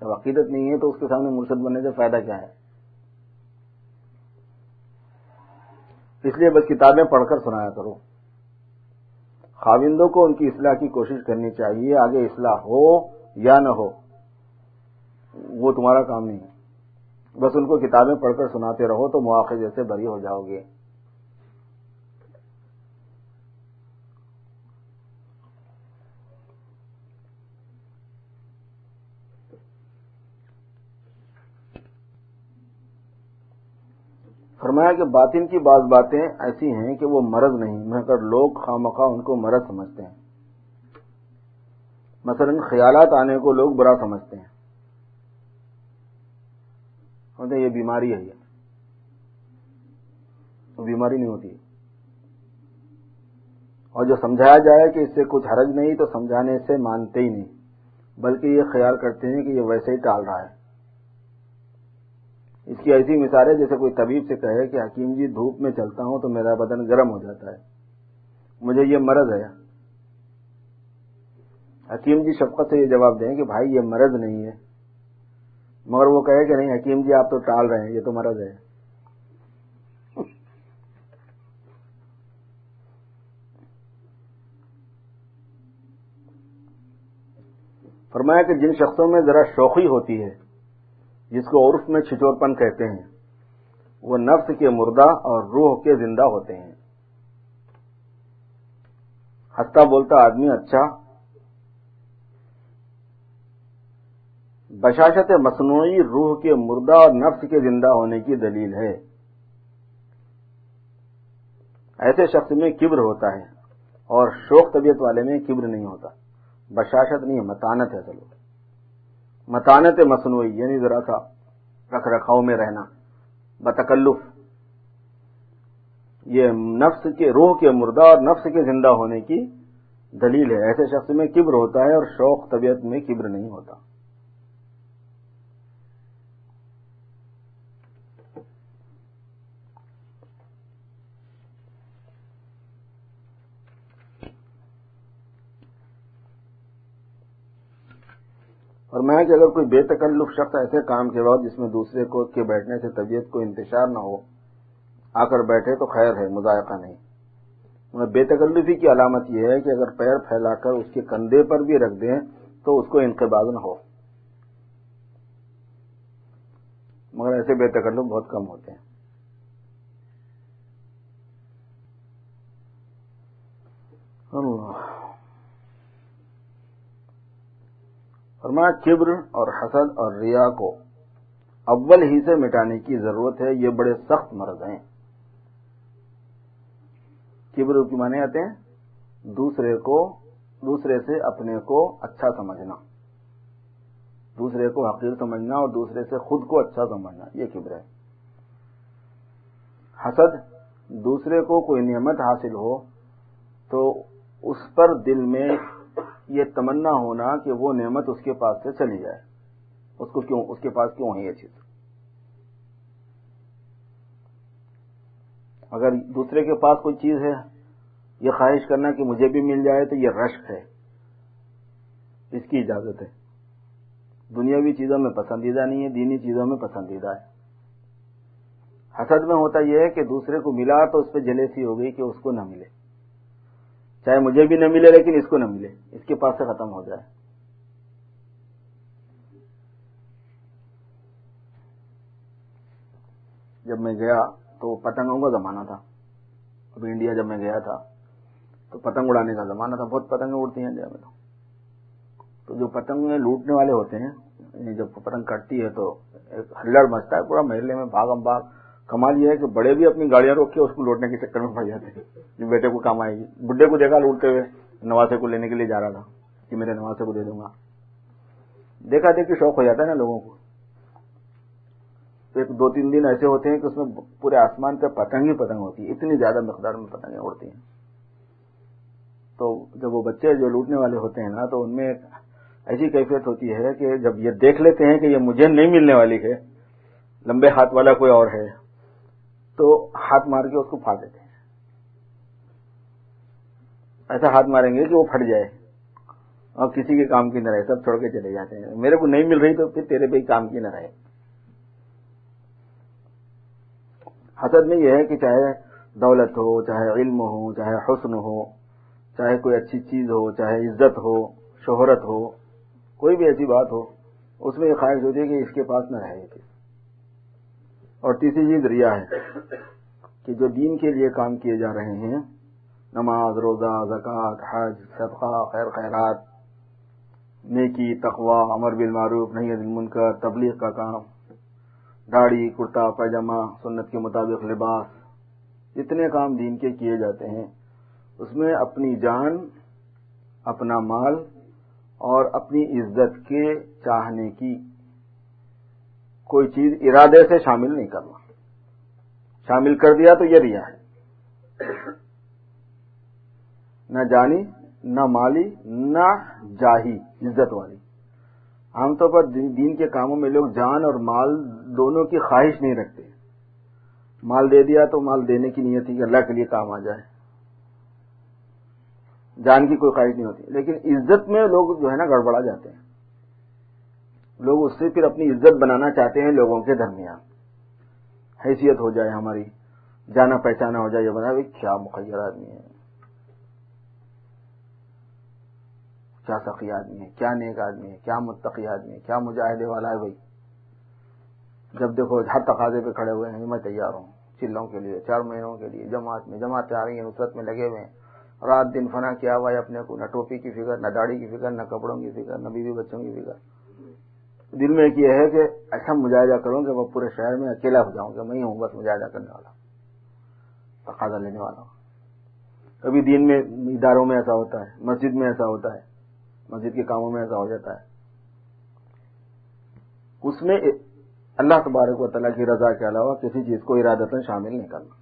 جب عقیدت نہیں ہے تو اس کے سامنے مرشد بننے سے فائدہ کیا ہے؟ اس لیے بس کتابیں پڑھ کر سنایا کرو۔ خاوندوں کو ان کی اصلاح کی کوشش کرنی چاہیے، آگے اصلاح ہو یا نہ ہو، وہ تمہارا کام نہیں ہے۔ بس ان کو کتابیں پڑھ کر سناتے رہو تو مواقع جیسے بری ہو جاؤ گے۔ فرمایا کہ باطن کی بعض باتیں ایسی ہیں کہ وہ مرض نہیں، مگر لوگ خواہ ان کو مرض سمجھتے ہیں۔ مثلا خیالات آنے کو لوگ برا سمجھتے ہیں۔ یہ بیماری ہے یہ۔ بیماری نہیں ہوتی۔ اور جو سمجھایا جائے کہ اس سے کچھ حرج نہیں، تو سمجھانے سے مانتے ہی نہیں، بلکہ یہ خیال کرتے ہیں کہ یہ ویسے ہی ٹال رہا ہے۔ اس کی ایسی مثال ہے جیسے کوئی طبیب سے کہے کہ حکیم جی دھوپ میں چلتا ہوں تو میرا بدن گرم ہو جاتا ہے۔ مجھے یہ مرض ہے۔ حکیم جی شفقت سے یہ جواب دیں کہ بھائی یہ مرض نہیں ہے۔ مگر وہ کہے کہ نہیں، حکیم جی آپ تو ٹال رہے ہیں، یہ تو مرض ہے۔ فرمایا کہ جن شخصوں میں ذرا شوقی ہوتی ہے جس کو عرف میں چھچور پن کہتے ہیں، وہ نفس کے مردہ اور روح کے زندہ ہوتے ہیں۔ ہستا بولتا آدمی اچھا۔ بشاشت مصنوعی روح کے مردہ اور نفس کے زندہ ہونے کی دلیل ہے۔ ایسے شخص میں کبر ہوتا ہے اور شوق طبیعت والے میں کبر نہیں ہوتا۔ بشاشت نہیں، متانت ہے۔ چلو۔ متانت مصنوعی یعنی ذرا سا رکھ رکھاؤ میں رہنا۔ بتکلف، یہ نفس کے روح کے مردہ اور نفس کے زندہ ہونے کی دلیل ہے۔ ایسے شخص میں کبر ہوتا ہے اور شوق طبیعت میں کبر نہیں ہوتا۔ اور میں کہ اگر کوئی بے تکلف شخص ایسے کام کے بعد جس میں دوسرے کو کے بیٹھنے سے طبیعت کو انتشار نہ ہو، آ کر بیٹھے تو خیر ہے، مذائقہ نہیں۔ بے تکلفی کی علامت یہ ہے کہ اگر پیر پھیلا کر اس کے کندھے پر بھی رکھ دیں تو اس کو انقباز نہ ہو۔ مگر ایسے بے تکلف بہت کم ہوتے ہیں۔ فرمایا، کبر اور حسد اور ریا کو اول ہی سے مٹانے کی ضرورت ہے، یہ بڑے سخت مرض ہیں۔ کبر کی معنی آتے ہیں، دوسرے کو، دوسرے سے اپنے کو اچھا سمجھنا۔ دوسرے کو حقیر سمجھنا اور دوسرے سے خود کو اچھا سمجھنا، یہ کبر ہے۔ حسد، دوسرے کو کوئی نعمت حاصل ہو تو اس پر دل میں یہ تمنا ہونا کہ وہ نعمت اس کے پاس سے چلی جائے۔ اس کو کیوں، اس کے پاس کیوں ہے یہ چیز؟ اگر دوسرے کے پاس کوئی چیز ہے، یہ خواہش کرنا کہ مجھے بھی مل جائے تو یہ رشک ہے۔ اس کی اجازت ہے۔ دنیاوی چیزوں میں پسندیدہ نہیں ہے، دینی چیزوں میں پسندیدہ ہے۔ حسد میں ہوتا یہ ہے کہ دوسرے کو ملا تو اس پہ جلیسی ہو گئی کہ اس کو نہ ملے۔ چاہے مجھے بھی نہ ملے لیکن اس کو نہ ملے، اس کے پاس سے ختم ہو جائے۔ جب میں گیا تو پتنگوں کا زمانہ تھا۔ اب انڈیا جب میں گیا تھا تو پتنگ اڑانے کا زمانہ تھا۔ بہت پتنگیں اڑتی ہیں انڈیا میں تو۔ تو جو پتنگ لوٹنے والے ہوتے ہیں یعنی جب پتنگ کٹتی ہے تو ایک ہلڑ مچتا ہے، پورا محلے میں بھاگم بھاگ۔ کمال یہ ہے کہ بڑے بھی اپنی گاڑیاں روک کے اس کو لوٹنے کے چکر میں پڑ جاتے ہیں جو بیٹے کو کام آئے گی۔ بڈھے کو دیکھا لوٹتے ہوئے نواسے کو لینے کے لیے جا رہا تھا کہ میرے نواسے کو دے دوں گا۔ دیکھا دیکھ کے شوق ہو جاتا ہے نا لوگوں کو۔ ایک دو تین دن ایسے ہوتے ہیں کہ اس میں پورے آسمان پہ پتنگ ہی پتنگ ہوتی ہے اتنی زیادہ مقدار میں پتنگیں اڑتی ہیں۔ تو جب وہ بچے جو لوٹنے والے ہوتے ہیں نا، تو ان میں ایسی کیفیت ہوتی ہے کہ جب یہ دیکھ لیتے ہیں کہ یہ مجھے نہیں ملنے والی ہے، لمبے ہاتھ والا کوئی اور ہے۔ تو ہاتھ مار کے اس کو پھاڑ دیتے ہیں۔ ایسا ہاتھ ماریں گے کہ وہ پھٹ جائے اور کسی کے کام کی نہ رہے، سب چھوڑ کے چلے جاتے ہیں۔ میرے کو نہیں مل رہی تو پھر تیرے پہ کام کی نہ رہے۔ حسد میں یہ ہے کہ چاہے دولت ہو، چاہے علم ہو، چاہے حسن ہو، چاہے کوئی اچھی چیز ہو، چاہے عزت ہو، شہرت ہو، کوئی بھی ایسی بات ہو، اس میں یہ خواہش ہوتی ہے کہ اس کے پاس نہ رہے۔ اور تیسری چیز ریا ہے کہ جو دین کے لیے کام کیے جا رہے ہیں، نماز، روزہ، زکوٰۃ، حج، صدقہ، خیر خیرات، نیکی تقوا امر بالمعروف نہیں منکر تبلیغ کا کام، داڑھی، کرتا پیجامہ سنت کے مطابق لباس، جتنے کام دین کے کیے جاتے ہیں، اس میں اپنی جان، اپنا مال اور اپنی عزت کے چاہنے کی کوئی چیز ارادے سے شامل نہیں کرنا۔ شامل کر دیا تو یہ ریا ہے۔ نہ جانی، نہ مالی، نہ جاہی، عزت والی۔ عام طور پر دین کے کاموں میں لوگ جان اور مال دونوں کی خواہش نہیں رکھتے۔ مال دے دیا تو مال دینے کی نیت ہی کہ اللہ کے لیے کام آ جائے۔ جان کی کوئی خواہش نہیں ہوتی۔ لیکن عزت میں لوگ جو ہے نا گڑبڑا جاتے ہیں۔ لوگ اس سے پھر اپنی عزت بنانا چاہتے ہیں لوگوں کے درمیان۔ حیثیت ہو جائے ہماری، جانا پہچانا ہو جائے، یہ بنا کیا مخیر آدمی ہے۔ کیا سخی آدمی ہے، کیا نیک آدمی ہے، کیا متقی آدمی ہے، کیا مجاہدے والا ہے بھائی۔ جب دیکھو ہر تقاضے پہ کھڑے ہوئے ہیں، میں تیار ہوں۔ چلوں کے لیے، چار مہینوں کے لیے، جماعت میں جماعت آ رہی ہیں، نصرت میں لگے ہوئے ہیں۔ رات دن فنا کیا ہوا ہے، اپنے کو، نہ ٹوپی کی فکر، نہ داڑھی کی فکر، نہ کپڑوں کی فکر، نہ بیوی بچوں کی فکر۔ دل میں ایک یہ ہے کہ ایسا مجاہدہ کروں کہ میں پورے شہر میں اکیلا ہو جاؤں، کہ میں ہی ہوں، بس مجاہدہ کرنے والا تقاضا لینے والا ہوں۔ کبھی دین میں اداروں میں ایسا ہوتا ہے، مسجد میں ایسا ہوتا ہے، مسجد کے کاموں میں ایسا ہو جاتا ہے۔ اس میں اللہ تبارک و تعالیٰ کی رضا کے علاوہ کسی چیز کو ارادتاً شامل نہیں کرنا۔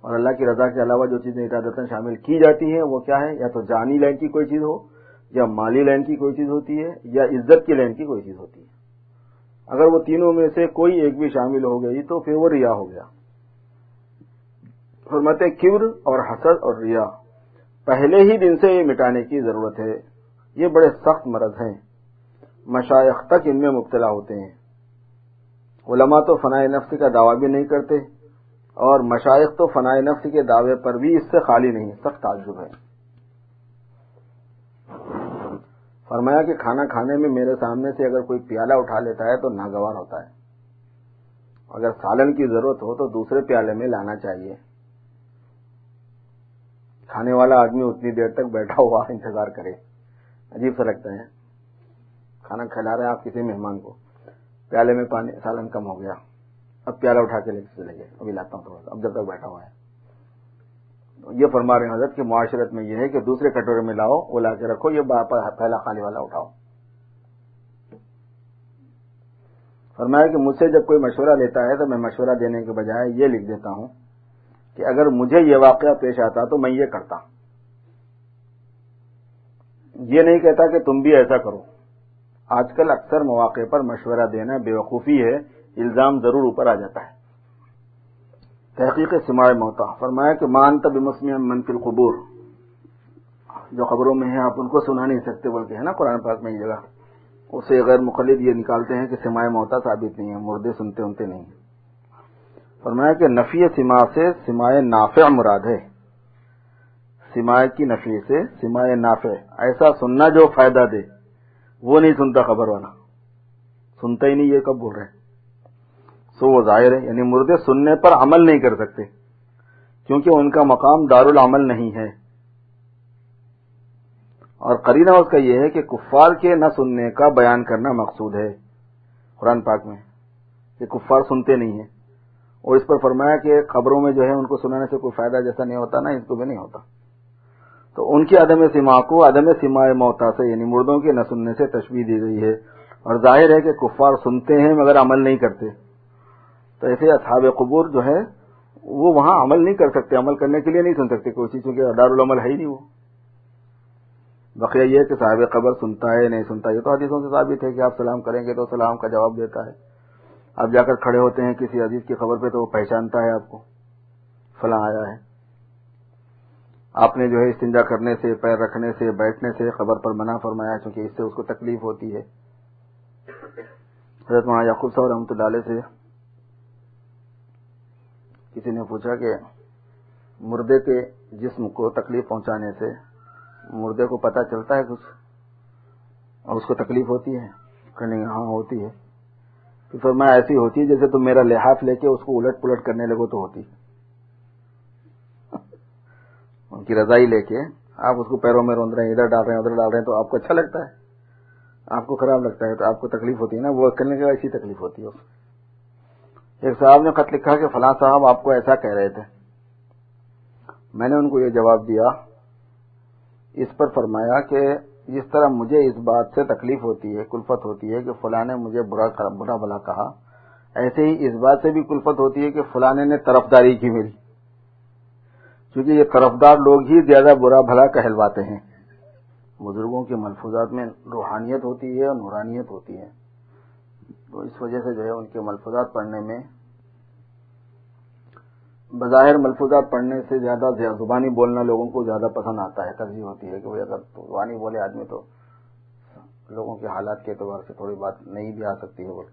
اور اللہ کی رضا کے علاوہ جو چیزیں ارادتاً شامل کی جاتی ہیں، وہ کیا ہے یا تو جانی لائن کی کوئی چیز ہو یا مالی لائن کی کوئی چیز ہوتی ہے یا عزت کی لائن کی کوئی چیز ہوتی ہے۔ اگر وہ تینوں میں سے کوئی ایک بھی شامل ہو گئی تو پھر وہ ریا ہو گیا۔ حرمت کبر اور حسد اور ریا۔ پہلے ہی دن سے یہ مٹانے کی ضرورت ہے۔ یہ بڑے سخت مرض ہیں۔ مشائق تک ان میں مبتلا ہوتے ہیں۔ علماء تو فنائے نفس کا دعویٰ بھی نہیں کرتے اور مشائق تو فنائے نفس کے دعوے پر بھی اس سے خالی نہیں، سخت تعجب ہے۔ فرمایا کہ کھانا کھانے میں میرے سامنے سے اگر کوئی پیالہ اٹھا لیتا ہے تو ناگوار ہوتا ہے۔ اگر سالن کی ضرورت ہو تو دوسرے پیالے میں لانا چاہیے۔ کھانے والا آدمی اتنی دیر تک بیٹھا ہوا [laughs] انتظار کرے۔ عجیب سا لگتا ہے۔ کھانا کھلا رہے آپ کسی مہمان کو۔ پیالے میں پانی سالن کم ہو گیا۔ اب پیالہ اٹھا کے لے کے چلے گئے۔ ابھی لاتا ہوں تھوڑا سا۔ اب جب تک بیٹھا ہوا ہے۔ یہ فرما رہے ہیں حضرت کہ معاشرت میں یہ ہے کہ دوسرے کٹورے میں لاؤ، وہ لا کے رکھو، یہ پہلا خالی والا اٹھاؤ۔ فرمایا کہ مجھ سے جب کوئی مشورہ لیتا ہے تو میں مشورہ دینے کے بجائے یہ لکھ دیتا ہوں کہ اگر مجھے یہ واقعہ پیش آتا تو میں یہ کرتا۔ یہ نہیں کہتا کہ تم بھی ایسا کرو۔ آج کل اکثر مواقع پر مشورہ دینا بے وقوفی ہے، الزام ضرور اوپر آ جاتا ہے۔ تحقیق سماع موتا، فرمایا کہ مان تب مسلم منفی القبور۔ جو خبروں میں ہیں، آپ ان کو سنا نہیں سکتے، بلکہ ہے نا قرآن پاک میں یہ جگہ۔ اسے غیر مقلد یہ نکالتے ہیں کہ سماع موتا ثابت نہیں ہے، مردے سنتے انتے نہیں۔ فرمایا کہ نفی سما سے سمائے نافع مراد ہے۔ سمائے کی نفی سے سمائے نافع، ایسا سننا جو فائدہ دے، وہ نہیں سنتا خبر والا۔ سنتا ہی نہیں، یہ کب بول رہے سو وہ ظاہر ہے یعنی مردے سننے پر عمل نہیں کر سکتے، کیونکہ ان کا مقام دار العمل نہیں ہے۔ اور قرینہ اس کا یہ ہے کہ کفار کے نہ سننے کا بیان کرنا مقصود ہے۔ قرآن پاک میں کہ کفار سنتے نہیں ہیں۔ اور اس پر فرمایا کہ خبروں میں جو ہے ان کو سنانے سے کوئی فائدہ جیسا نہیں ہوتا نا اس کو بھی نہیں ہوتا۔ تو ان کی عدم سما کو عدم سما موتا سے یعنی مردوں کے نہ سننے سے تشبیح دی گئی ہے۔ اور ظاہر ہے کہ کفار سنتے ہیں مگر عمل نہیں کرتے۔ تو ایسے اصحاب قبور جو ہے وہ وہاں عمل نہیں کر سکتے، عمل کرنے کے لیے نہیں سن سکتے کوئی چیز، کیونکہ دارالعمل ہے ہی نہیں وہ۔ بقیہ یہ کہ صاحب قبر سنتا ہے، نہیں سنتا، یہ تو حدیثوں سے ثابت ہے کہ آپ سلام کریں گے تو سلام کا جواب دیتا ہے۔ آپ جا کر کھڑے ہوتے ہیں کسی عزیز کی خبر پہ تو وہ پہچانتا ہے آپ کو، فلاں آیا ہے۔ آپ نے جو ہے استنجا کرنے سے، پیر رکھنے سے، بیٹھنے سے خبر پر منع فرمایا کیونکہ اس سے اس کو تکلیف ہوتی ہے۔ حضرت مولانا یعقوب صاحب رحمۃ اللہ علیہ سے کسی نے پوچھا کہ مردے کے جسم کو تکلیف پہنچانے سے مردے کو پتا چلتا ہے کچھ؟ اور اس کو تکلیف ہوتی ہے؟ کہ ہاں ہوتی ہے۔ تو پھر میں ایسی ہوتی ہے جیسے تم میرا لحاظ لے کے اس کو الٹ پلٹ کرنے لگو تو ہوتی۔ [laughs] ان کی رضائی لے کے آپ اس کو پیروں میں روند رہے ہیں، ادھر ڈال رہے ہیں، ادھر ڈال رہے ہیں، تو آپ کو اچھا لگتا ہے؟ آپ کو خراب لگتا ہے، تو آپ کو تکلیف ہوتی ہے نا؟ وہ کرنے کے بعد ایسی تکلیف ہوتی ہے ایک صاحب نے خط لکھا کہ فلاں صاحب آپ کو ایسا کہہ رہے تھے۔ میں نے ان کو یہ جواب دیا۔ اس پر فرمایا کہ جس طرح مجھے اس بات سے تکلیف ہوتی ہے، کلفت ہوتی ہے کہ فلاں نے مجھے برا برا بلا کہا، ایسے ہی اس بات سے بھی کلفت ہوتی ہے کہ فلاں نے طرفداری کی میری۔ کیونکہ یہ طرفدار لوگ ہی زیادہ برا بھلا کہلواتے ہیں۔ بزرگوں کے ملفوظات میں روحانیت ہوتی ہے اور نورانیت ہوتی ہے۔ تو اس وجہ سے جو ہے ان کے ملفوظات پڑھنے میں بظاہر ملفوظات پڑھنے سے زیادہ زبانی بولنا لوگوں کو زیادہ پسند آتا ہے، ترجیح ہوتی ہے کہ وہ اگر زبانی بولے آدمی تو لوگوں کے حالات کے اعتبار سے تھوڑی بات نہیں بھی آ سکتی ہے بول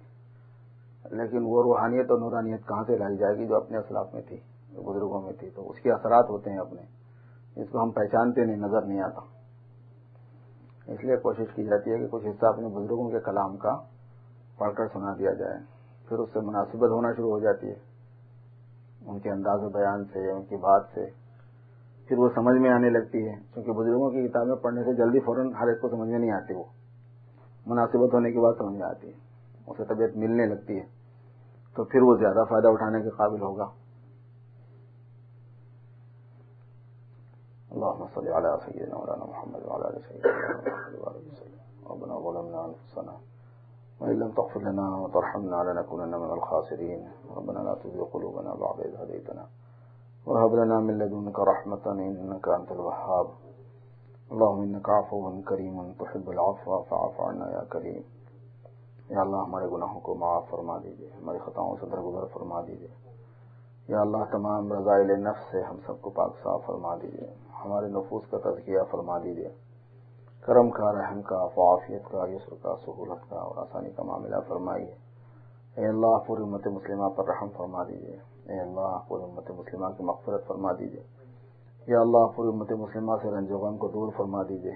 لیکن وہ روحانیت اور نورانیت کہاں سے لائی جائے گی جو اپنے اسلاف میں تھی بزرگوں میں تھی؟ تو اس کے اثرات ہوتے ہیں اپنے اس کو ہم پہچانتے نہیں، نظر نہیں آتا۔ اس لیے کوشش کی جاتی ہے کہ کچھ حصہ اپنے بزرگوں کے کلام کا پڑھ کر سنا دیا جائے، پھر اس سے مناسبت ہونا شروع ہو جاتی ہے۔ ان کے انداز و بیان سے یا ان کی بات سے، پھر وہ سمجھ میں آنے لگتی ہے، کیونکہ بزرگوں کی کتابیں پڑھنے سے جلدی فوراً ہر ایک کو سمجھ میں نہیں آتی، وہ مناسبت ہونے کے بعد سمجھ میں آتی ہے، اسے طبیعت ملنے لگتی ہے، تو پھر وہ زیادہ فائدہ اٹھانے کے قابل ہوگا۔ اللهم صل على سيدنا مولانا محمد وعلى ال سيدنا ربنا ظلمنا انفسنا وان لم تغفر لنا وترحمنا لنكونن من الخاسرين. ربنا لا تزغ قلوبنا بعد إذ هديتنا وهب لنا من لدنك رحمة إنك أنت الوهاب. اللهم إنك عفو كريم تحب العفو فاعف عنا يا كريم. یا اللہ ہمارے گناہوں کو معاف فرما دیجیے، ہماری خطاؤں سے درگزر فرما دیجیے۔ یا اللہ تمام رضائل نفس سے ہم سب کو پاک صاف فرما دیجیے، ہمارے نفوس کا تزکیہ فرما دیجیے۔ کرم کا، رحم کا فعافیت کا، یسر کا، سہولت کا اور آسانی کا معاملہ فرمائیے۔ اے اللہ، پوری امت مسلمہ پر رحم فرما دیجیے اے اللہ، پوری امت مسلمہ کی مغفرت فرما دیجیے یا اللہ، پوری امت مسلمہ سے رنج و غم کو دور فرما دیجیے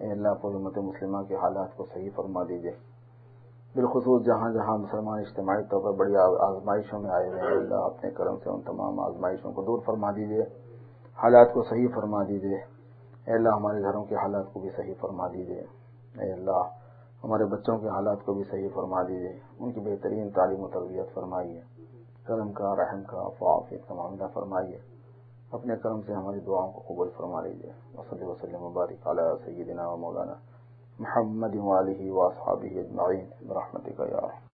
اے اللہ، پوری امت مسلمہ کے حالات کو صحیح فرما دیجیے بالخصوص جہاں جہاں مسلمان اجتماعی طور پر بڑی آزمائشوں میں آئے ہوئے ہیں، اللہ اپنے کرم سے ان تمام آزمائشوں کو دور فرما دیجیے حالات کو صحیح فرما دیجیے اے اللہ ہمارے گھروں کے حالات کو بھی صحیح فرما دیجیے اے اللہ ہمارے بچوں کے حالات کو بھی صحیح فرما دیجیے ان کی بہترین تعلیم و تربیت فرمائیے۔ کرم کا، رحم کا فعافیت کا معاملہ فرمائیے۔ اپنے کرم سے ہماری دعاؤں کو قبول فرما لیجیے وصلی وسلم مبارک علی سیدنا و مولانا محمد والی و صحابی اجمعین۔ برحمتک یا